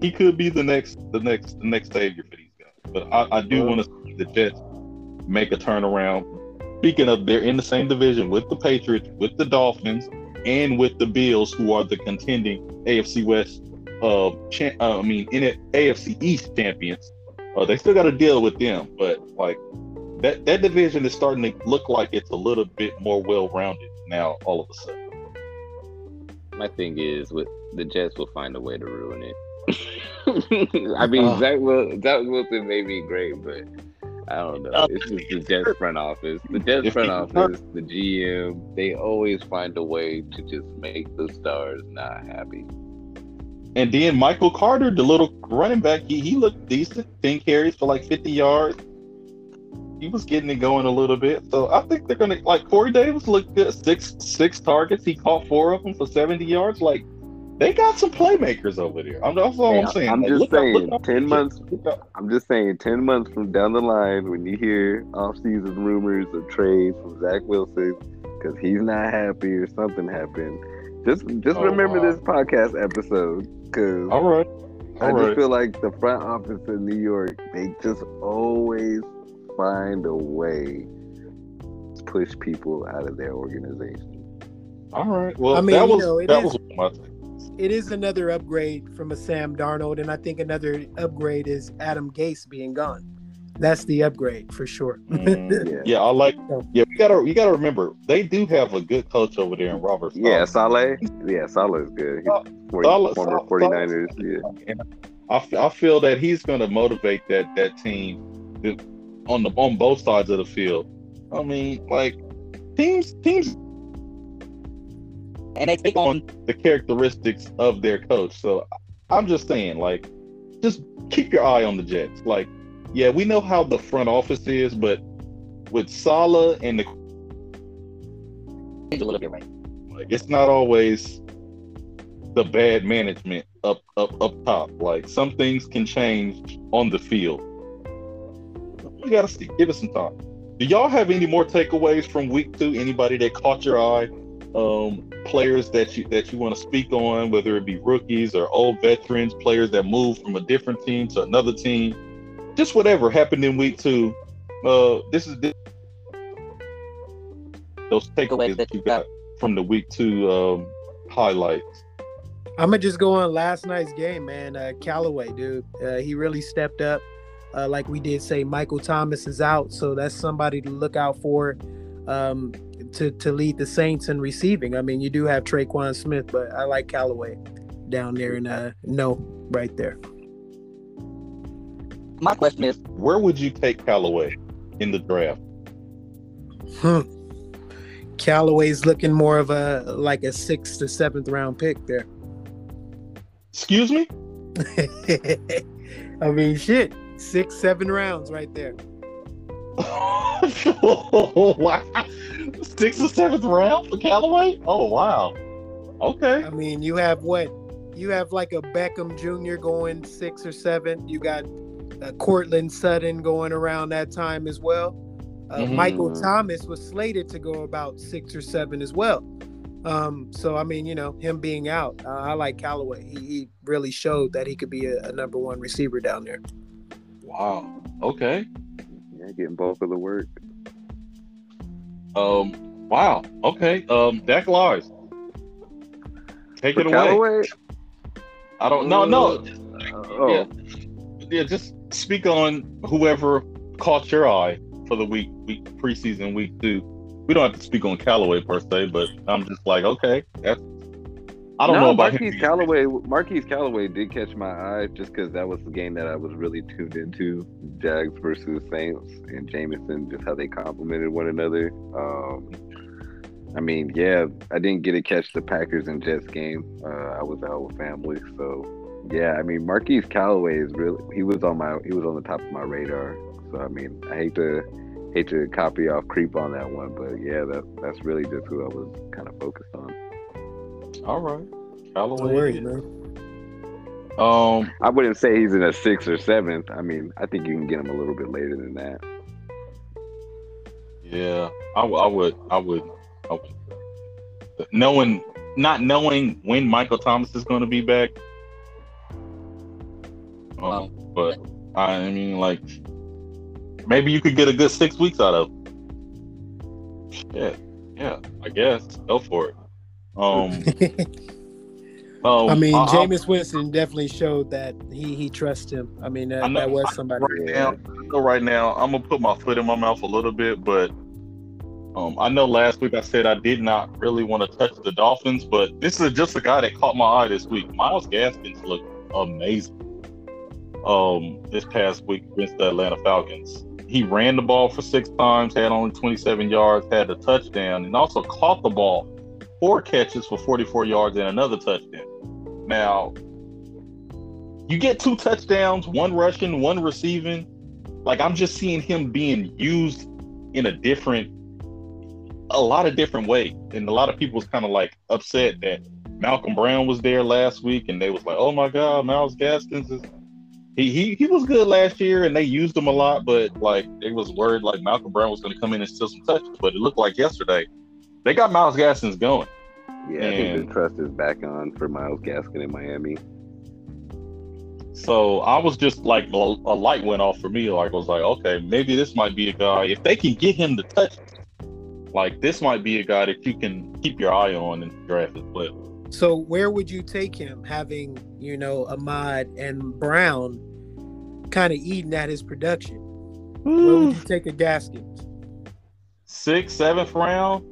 he could be the next the next the next savior for these guys. But I, I do want to see the Jets make a turnaround Speaking of, they're in the same division with the Patriots, with the Dolphins, and with the Bills, who are the contending AFC West. Uh, cha- uh I mean, in it, AFC East champions. Uh, they still got to deal with them, but like that that division is starting to look like it's a little bit more well rounded now. All of a sudden, my thing is, with the Jets will find a way to ruin it. <laughs> I mean, uh, Zach, Wil- Zach Wilson may be great, but I don't know. It's just the Jets front office. The Jets front office, the GM, they always find a way to just make the stars not happy. And then Michael Carter, the little running back, he, he looked decent. 10 carries for like 50 yards. He was getting it going a little bit. So I think they're gonna like Corey Davis looked good. Six six targets. He caught four of them for 70 yards. Like they got some playmakers over there. I'm, that's all hey, I'm saying. I'm like, just saying, up, ten months. I'm just saying, ten months from down the line, when you hear off-season rumors of trades from Zach Wilson because he's not happy or something happened, just just oh, remember wow. this podcast episode because all right, all I right. just feel like the front office in New York, they just always find a way to push people out of their organization. All right. Well, I mean, that was know, that is, was my thing it is another upgrade from a Sam Darnold, and I think another upgrade is Adam Gase being gone. That's the upgrade for sure. mm, yeah. <laughs> yeah. I like. Yeah, we gotta you gotta remember they do have a good coach over there in Robert. Yeah, Saleh. Yeah, Saleh is good. He's 40, Saleh, former 49ers. Yeah. I, I feel that he's going to motivate that that team on the on both sides of the field. I mean, like teams teams and they take on the characteristics of their coach. So I'm just saying, like, just keep your eye on the Jets. Like, yeah, we know how the front office is, but with Saleh and the a little bit right. Like, it's not always the bad management up up up top. Like some things can change on the field. We gotta see. Give us some time. Do y'all have any more takeaways from week two? Anybody that caught your eye? Um, players that you that you want to speak on, whether it be rookies or old veterans, players that move from a different team to another team, just whatever happened in week two. Uh, this is those takeaways that you got from the week two um, highlights. I'm gonna just go on last night's game, man. Uh, Callaway, dude, uh, he really stepped up. Uh, like we did say, Michael Thomas is out, so that's somebody to look out for. Um, to to lead the Saints in receiving. I mean, you do have Tre'Quan Smith, but I like Callaway down there and uh no right there. My question is, where would you take Callaway in the draft? Hmm. Callaway's looking more of a like a sixth to seventh round pick there. Excuse me? <laughs> I mean, shit, six, seven rounds right there. <laughs> wow. Sixth or seventh round for Callaway? Oh wow. Okay. I mean, you have what? You have like a Beckham Jr. going six or seven. You got uh, Courtland Sutton going around that time as well. Uh, mm-hmm. Michael Thomas was slated to go about six or seven as well. Um, so I mean, you know, him being out, uh, I like Callaway. He, he, really showed that he could be a, a number one receiver down there. Wow. Okay. Yeah, getting both of the work. Um, wow. Okay. Um, Dak Lies. Take For it away. I don't. No, no. Uh, oh. Yeah. yeah. Just speak on whoever caught your eye for the week, week preseason week two. We don't have to speak on Callaway per se, but I'm just like, okay, that's I don't no, know about Marquise him. Callaway. Marquise Callaway did catch my eye just because that was the game that I was really tuned into. Jags versus Saints and Jameson, just how they complemented one another. Um, I mean, yeah, I didn't get to catch the Packers and Jets game. Uh, I was out with family, so yeah. I mean, Marquise Callaway is really he was on my he was on the top of my radar. So I mean, I hate to hate to copy off creep on that one, but yeah, that that's really just who I was kind of focused on. All right, Callaway. Worry, man. Um, I wouldn't say he's in a sixth or seventh. I mean, I think you can get him a little bit later than that. Yeah, I, w- I would, I would, I would. Knowing, not knowing when Michael Thomas is going to be back. Um, but I mean, like, maybe you could get a good six weeks out of. Yeah, yeah, I guess go for it. Um, <laughs> um I mean, I, Jameis Winston definitely showed that he he trusts him. I mean, that, know, that was somebody. Right now, so right now, I'm gonna put my foot in my mouth a little bit, but um, I know last week I said I did not really want to touch the Dolphins, but this is just a guy that caught my eye this week. Myles Gaskins looked amazing. Um, this past week against the Atlanta Falcons, he ran the ball for six times, had only 27 yards, had a touchdown, and also caught the ball four catches for 44 yards and another touchdown. Now, you get two touchdowns, one rushing, one receiving. Like I'm just seeing him being used in a different, a lot of different way. And a lot of people was kind of like upset that Malcolm Brown was there last week, and they was like, "Oh my God, Myles Gaskins is." He, he, he was good last year and they used him a lot, but like they was worried like Malcolm Brown was going to come in and steal some touches. But it looked like yesterday they got Myles Gaskins going. Yeah, and I think the trust is back on for Myles Gaskin in Miami. So I was just like a, light went off for me. Like I was like, okay, maybe this might be a guy. If they can get him to touch, like this might be a guy that you can keep your eye on and draft as well. So where would you take him, having you know Ahmed and Brown kind of eating at his production? Where would you take a Gaskins? Sixth, seventh round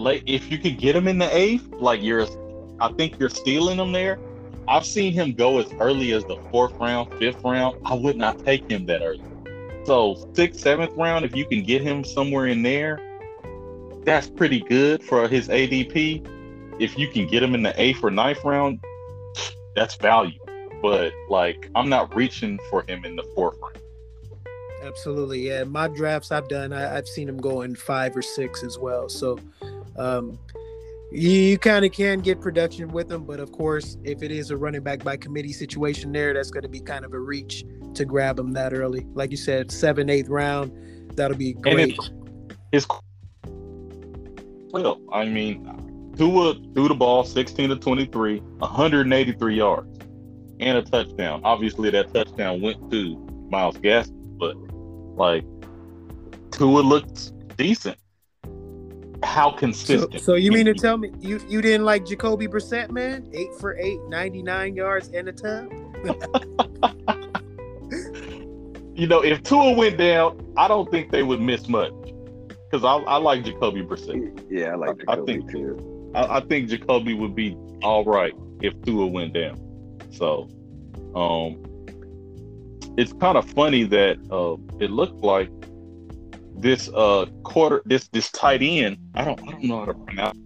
late if you could get him in the eighth, like you're I think you're stealing him there. I've seen him go as early as the fourth round, fifth round. I would not take him that early. So sixth, seventh round, if you can get him somewhere in there, that's pretty good for his ADP. If you can get him in the eighth or ninth round, that's value. But like I'm not reaching for him in the fourth round. Absolutely, yeah. My drafts I've done, I, have seen him go in five or six as well. So um, you, you kind of can get production with them, but of course, if it is a running back by committee situation there, that's going to be kind of a reach to grab them that early. Like you said, seven, eighth round, that'll be great. It's, well, I mean, Tua threw the ball 16 to 23, 183 yards, and a touchdown. Obviously, that touchdown went to Myles Gaskin, but like Tua looked decent how consistent. So, so you mean to tell me you you didn't like Jacoby Brissett, man? Eight for eight, 99 yards and a tub. <laughs> you know, if Tua went down, I don't think they would miss much. Because I, I like Jacoby Brissett. Yeah, I like Jacoby I, think, too. I, I think Jacoby would be all right if Tua went down. So, um, it's kind of funny that uh, it looked like this uh quarter this this tight end i don't i don't know how to pronounce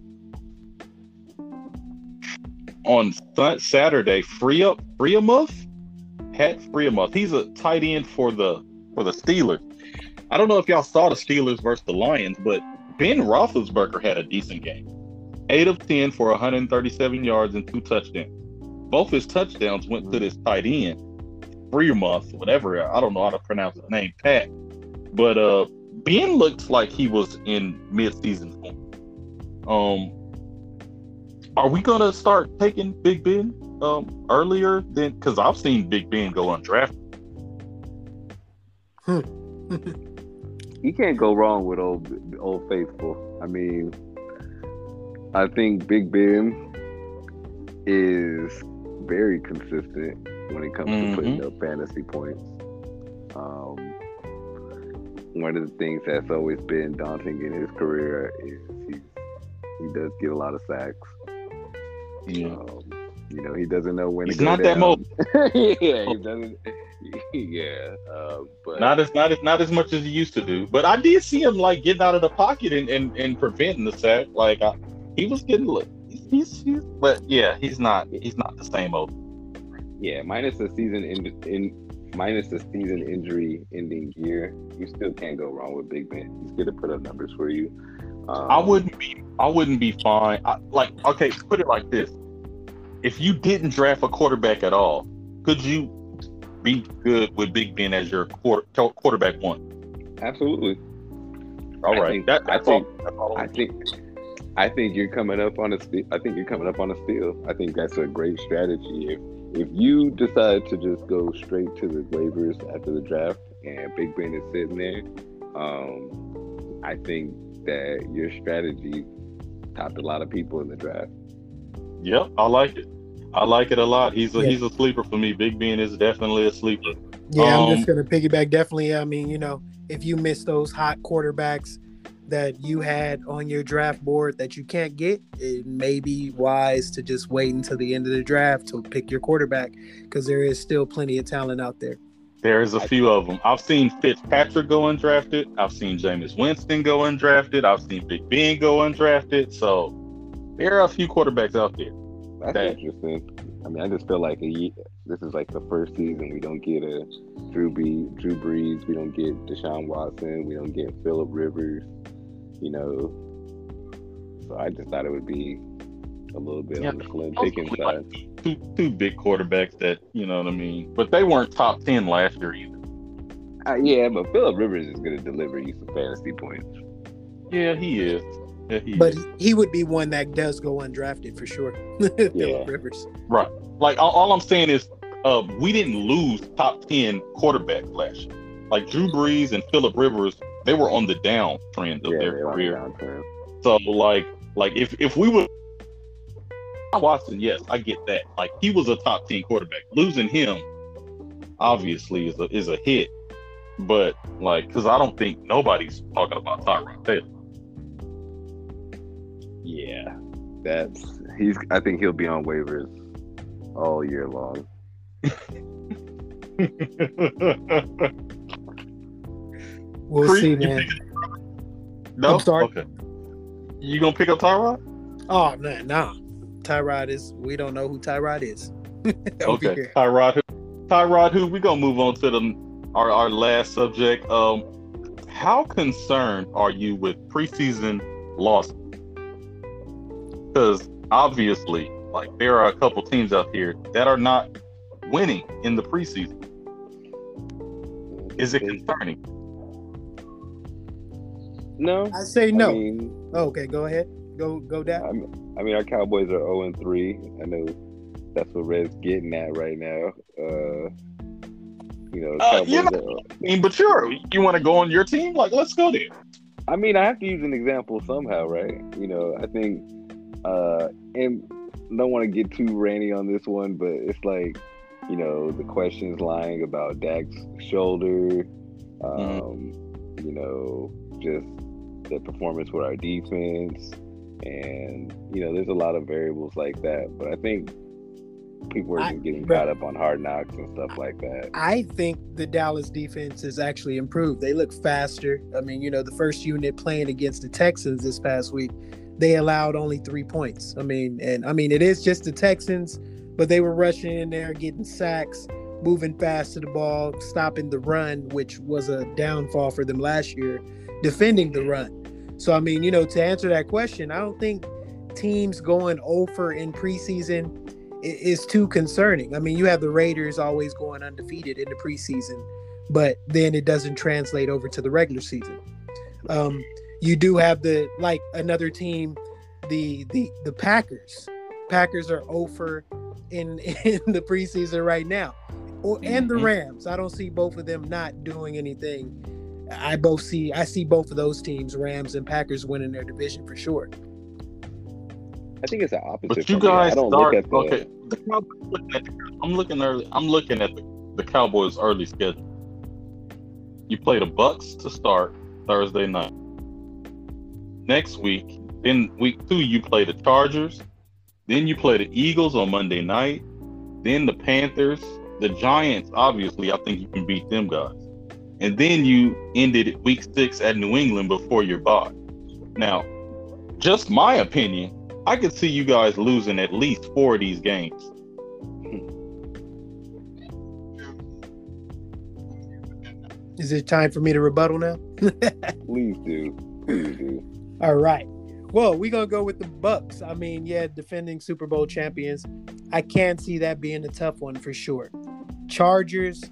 on th- saturday free up Freiermuth Pat Freiermuth he's a tight end for the for the steelers. I don't know if y'all saw the steelers versus the lions but ben roethlisberger had a decent game. 8 of 10 for 137 yards and two touchdowns. Both his touchdowns went to this tight end Freiermuth whatever i don't know how to pronounce his name pat. But uh Ben looks like he was in mid-season form. Um, are we gonna start taking Big Ben um earlier than because I've seen Big Ben go undrafted. you can't go wrong with old old faithful. I mean, I think Big Ben is very consistent when it comes mm-hmm. to putting mm-hmm. up fantasy points. Um, one of the things that's always been daunting in his career is he he does get a lot of sacks. Yeah. Um, you know, he doesn't know when He's not down. that mobile. <laughs> yeah, he doesn't. Yeah, uh, but not as not as not as much as he used to do. But I did see him like getting out of the pocket and and, and preventing the sack. Like I, he was getting he's, he's but yeah, he's not he's not the same old. Yeah, minus the season in, in minus the season injury ending year, you still can't go wrong with Big Ben. He's going to put up numbers for you. Um, I wouldn't be I wouldn't be fine. I, like okay, put it like this: if you didn't draft a quarterback at all, could you be good with Big Ben as your quarter, quarterback one? Absolutely. All right. Think, that, I think. All, I think. I think you're coming up on a. I think you're coming up on a steal. I think that's a great strategy. If if you decide to just go straight to the waivers after the draft and Big Ben is sitting there, um, I think that your strategy topped a lot of people in the draft. Yep, I like it. I like it a lot. He's a yeah. he's a sleeper for me. Big Ben is definitely a sleeper. Yeah, um, I'm just gonna piggyback. Definitely, I mean, you know, if you miss those hot quarterbacks that you had on your draft board that you can't get, it may be wise to just wait until the end of the draft to pick your quarterback because there is still plenty of talent out there. There's a few of them. I've seen Fitzpatrick go undrafted. I've seen Jameis Winston go undrafted. I've seen Big Ben go undrafted. So there are a few quarterbacks out there. That's that, interesting. I mean, I just feel like a, this is like the first season we don't get a Drew B, Drew Brees, we don't get Deshaun Watson, we don't get Philip Rivers. You know, so I just thought it would be a little bit yeah, on the slim picking side. two, two big quarterbacks that you know what I mean, but they weren't top ten last year either. Uh, yeah, but Philip Rivers is going to deliver you some fantasy points. Yeah, he is. Yeah, he but is. he would be one that does go undrafted for sure. <laughs> yeah. Rivers. Right. Like all, all I'm saying is, uh, we didn't lose top ten quarterbacks last year. Like Drew Brees and Philip Rivers, they were on the down trend of yeah, their career. So like, like if if we were Watson, yes, I get that. Like he was a top ten quarterback. Losing him, obviously, is a is a hit. But like, because I don't think nobody's talking about Tyrod Taylor. Yeah, that's he's. I think he'll be on waivers all year long. <laughs> we'll Pre- see, man. No, I'm sorry. Okay. You gonna pick up Tyrod? Oh man, nah. Tyrod is. We don't know who Tyrod is. <laughs> okay, Tyrod. Who, Tyrod, who we gonna move on to the our our last subject. Um, how concerned are you with preseason losses? Because obviously, like there are a couple teams out here that are not winning in the preseason. Is it concerning? No, I say no. I mean, okay, go ahead. Go go down. I mean, our Cowboys are 0 and 3. I know that's what Red's getting at right now. Uh, you know, uh, yeah, are, I mean, but sure, you want to go on your team? Like, let's go there. I mean, I have to use an example somehow, right? You know, I think, uh, and don't want to get too ranty on this one, but it's like, you know, the questions lying about Dak's shoulder, mm-hmm. um, mm-hmm. you know, just the performance with our defense. And you know there's a lot of variables like that but i think people are getting caught up on hard knocks and stuff like that. I think the dallas defense has actually improved. They look faster. I mean you know the first unit playing against the texans this past week they allowed only three points. I mean and i mean it is just the texans but they were rushing in there getting sacks moving fast to the ball stopping the run which was a downfall for them last year defending the run so I mean, you know, to answer that question, I don't think teams going over in preseason is too concerning. I mean, you have the Raiders always going undefeated in the preseason, but then it doesn't translate over to the regular season. Um, you do have the like another team, the the the Packers. Packers are over in <laughs> in the preseason right now, or and the mm-hmm. Rams. I don't see both of them not doing anything I both see I see both of those teams, Rams and Packers, winning their division for sure. I think it's the opposite. But you guys I don't start, look the, okay. I'm looking early. I'm looking at the, the Cowboys' early schedule. You play the Bucs to start Thursday night. Next week, in week two, you play the Chargers, Then you play the Eagles on Monday night. Then the Panthers. The Giants, obviously, I think you can beat them guys. And then you ended week six at New England before your bye. Now, just my opinion, I could see you guys losing at least four of these games. <laughs> Is it time for me to rebuttal now? <laughs> Please do. Please do. All right. Well, we're gonna go with the Bucs. I mean, yeah, defending Super Bowl champions. I can see that being a tough one for sure. Chargers,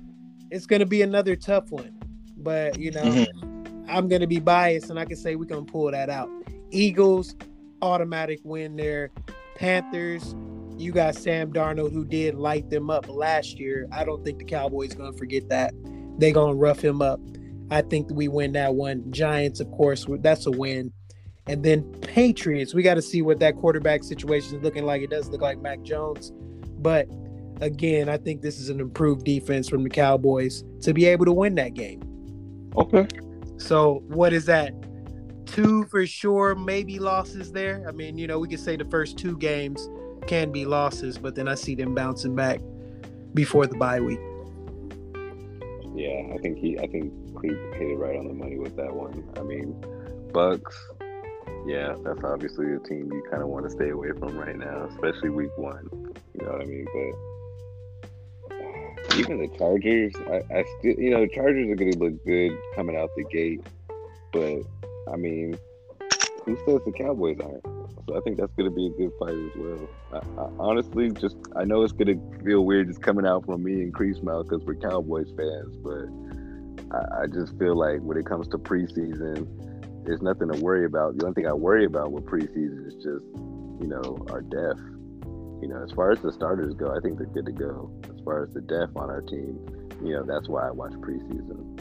it's gonna be another tough one. But you know, mm-hmm. I'm gonna be biased and I can say we can pull that out. Eagles, automatic win there. Panthers, you got Sam Darnold who did light them up last year. I don't think the Cowboys gonna forget that. They gonna rough him up. I think we win that one. Giants, of course, that's a win. And then Patriots, we got to see what that quarterback situation is looking like. It does look like Mac Jones, but again, I think this is an improved defense from the Cowboys to be able to win that game. Okay. So what is that? Two for sure, maybe losses there. I mean, you know, we could say the first two games can be losses, but then I see them bouncing back before the bye week. Yeah, I think he, I think Cleve hit it right on the money with that one. I mean, Bucs, yeah, that's obviously a team you kind of want to stay away from right now, especially week one. You know what I mean? But even the Chargers, I, I still, you know, Chargers are going to look good coming out the gate. But I mean, who says the Cowboys aren't? So I think that's going to be a good fight as well. I, I, honestly, just I know it's going to feel weird just coming out from me and Crease Mouth because we're Cowboys fans, but I, I just feel like when it comes to preseason there's nothing to worry about. The only thing I worry about with preseason is just, you know, our depth. You know, as far as the starters go, I think they're good to go. As far as the depth on our team, you know, that's why I watch preseason.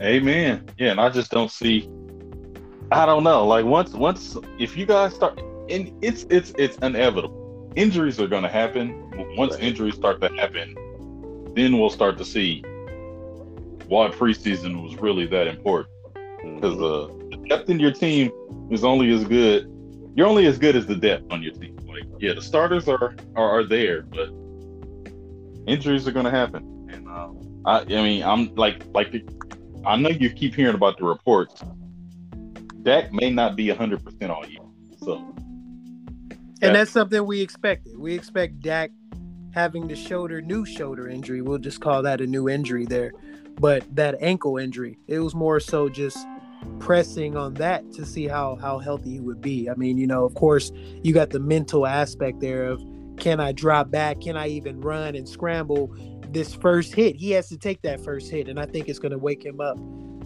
Amen. Yeah, and I just don't see. I don't know. Like once, once if you guys start, and it's it's it's inevitable. Injuries are going to happen. Once right. injuries start to happen, then we'll start to see why preseason was really that important. Because mm-hmm. uh, the depth in your team is only as good. You're only as good as the depth on your team. Like, yeah, the starters are are, are there, but injuries are going to happen. And uh, I, I mean, I'm like, like the, I know you keep hearing about the reports. Dak may not be 100 percent all year, so. And that's something we expected. We expect Dak having the shoulder, new shoulder injury. We'll just call that a new injury there but that ankle injury, it was more so just pressing on that to see how how healthy he would be. I mean, you know, of course, you got the mental aspect there of can I drop back? Can I even run and scramble this first hit? He has to take that first hit, and I think it's going to wake him up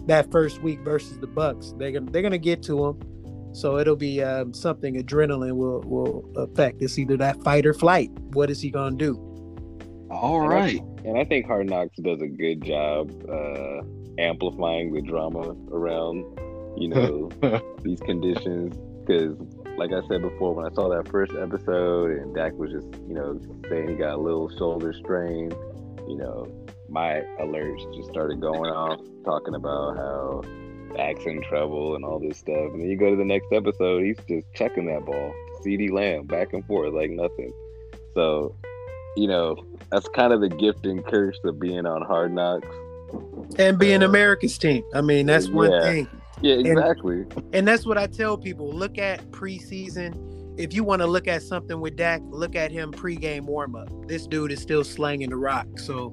that first week versus the Bucs. They're gonna they're gonna get to him, so it'll be um, something adrenaline will will affect. It's either that fight or flight. What is he gonna do? All right. And I think Hard Knocks does a good job uh, amplifying the drama around, you know, <laughs> these conditions. Because, like I said before, when I saw that first episode and Dak was just, you know, saying he got a little shoulder strain, you know, my alerts just started going off, talking about how Dak's in trouble and all this stuff. And then you go to the next episode, he's just checking that ball, CeeDee Lamb, back and forth like nothing. So you know, that's kind of the gift and curse of being on Hard Knocks and being uh, America's team. I mean, that's one thing. Yeah, exactly. And, and, that's what I tell people. Look at preseason. If you want to look at something with Dak, look at him pregame warm up. This dude is still slanging the rock. So,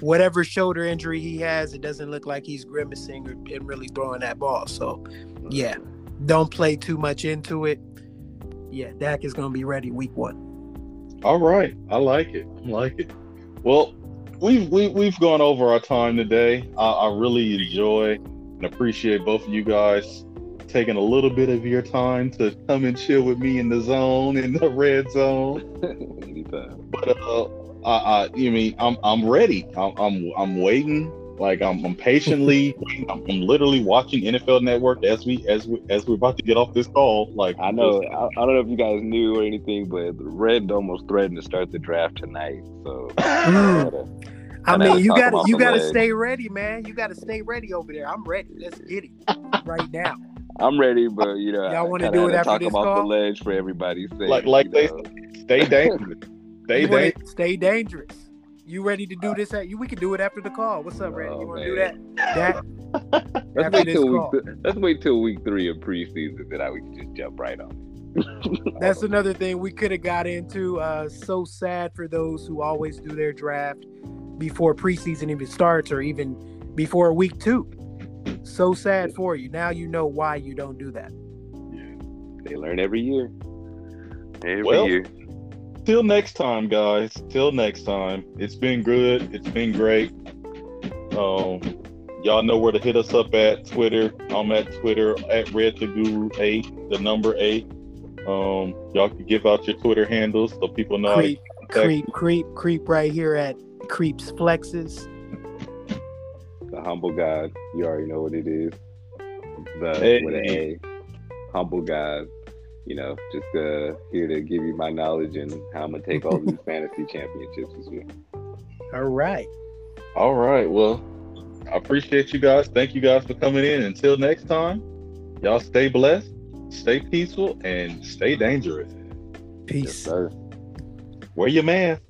whatever shoulder injury he has, it doesn't look like he's grimacing or, and really throwing that ball. So, yeah, don't play too much into it. Yeah, Dak is going to be ready week one. All right, I like it. I like it. Well, we've we, have we have gone over our time today. I, I really enjoy and appreciate both of you guys taking a little bit of your time to come and chill with me in the zone in the red zone. <laughs> but uh, I, I, you mean I'm I'm ready. I'm I'm, I'm waiting like I'm, I'm patiently, <laughs> I'm, I'm, literally watching NFL Network as we as we as we're about to get off this call. Like I know, I, I, don't know if you guys knew or anything, but Red almost threatened to start the draft tonight. So <laughs> I mean, you gotta you gotta stay ready, man. You gotta stay ready over there. I'm ready. Let's get it right now. I'm ready, but you know, y'all want to do it after talk this about call? the ledge for everybody's sake. Like, like they know. stay <laughs> dangerous. Stay dangerous. Stay dangerous. You ready to do this? At you, we can do it after the call. What's up, Randy? You Oh, want to do that? That <laughs> Let's wait this till call. week. Th- let's wait till week three of preseason, then I we can just jump right on. <laughs> That's another thing we could have got into. Uh, so sad for those who always do their draft before preseason even starts or even before week two. So sad for you. Now you know why you don't do that. Yeah, They learn every year. Every Well, year. Till next time, guys. Till next time. It's been good. It's been great. Um, y'all know where to hit us up at Twitter. I'm at Twitter at Red the Guru Eight, the number eight. Um, y'all can give out your Twitter handles so people know. how Creep, contact creep, creep, creep right here at Creeps Flexes. The humble God. You already know what it is. The Hey. with an A. Humble God. You know, just uh here to give you my knowledge and how I'm gonna take all these <laughs> fantasy championships this year. All right. All right. Well, I appreciate you guys. Thank you guys for coming in. Until next time, y'all stay blessed, stay peaceful, and stay dangerous. Peace. Yes, sir. Wear your mask.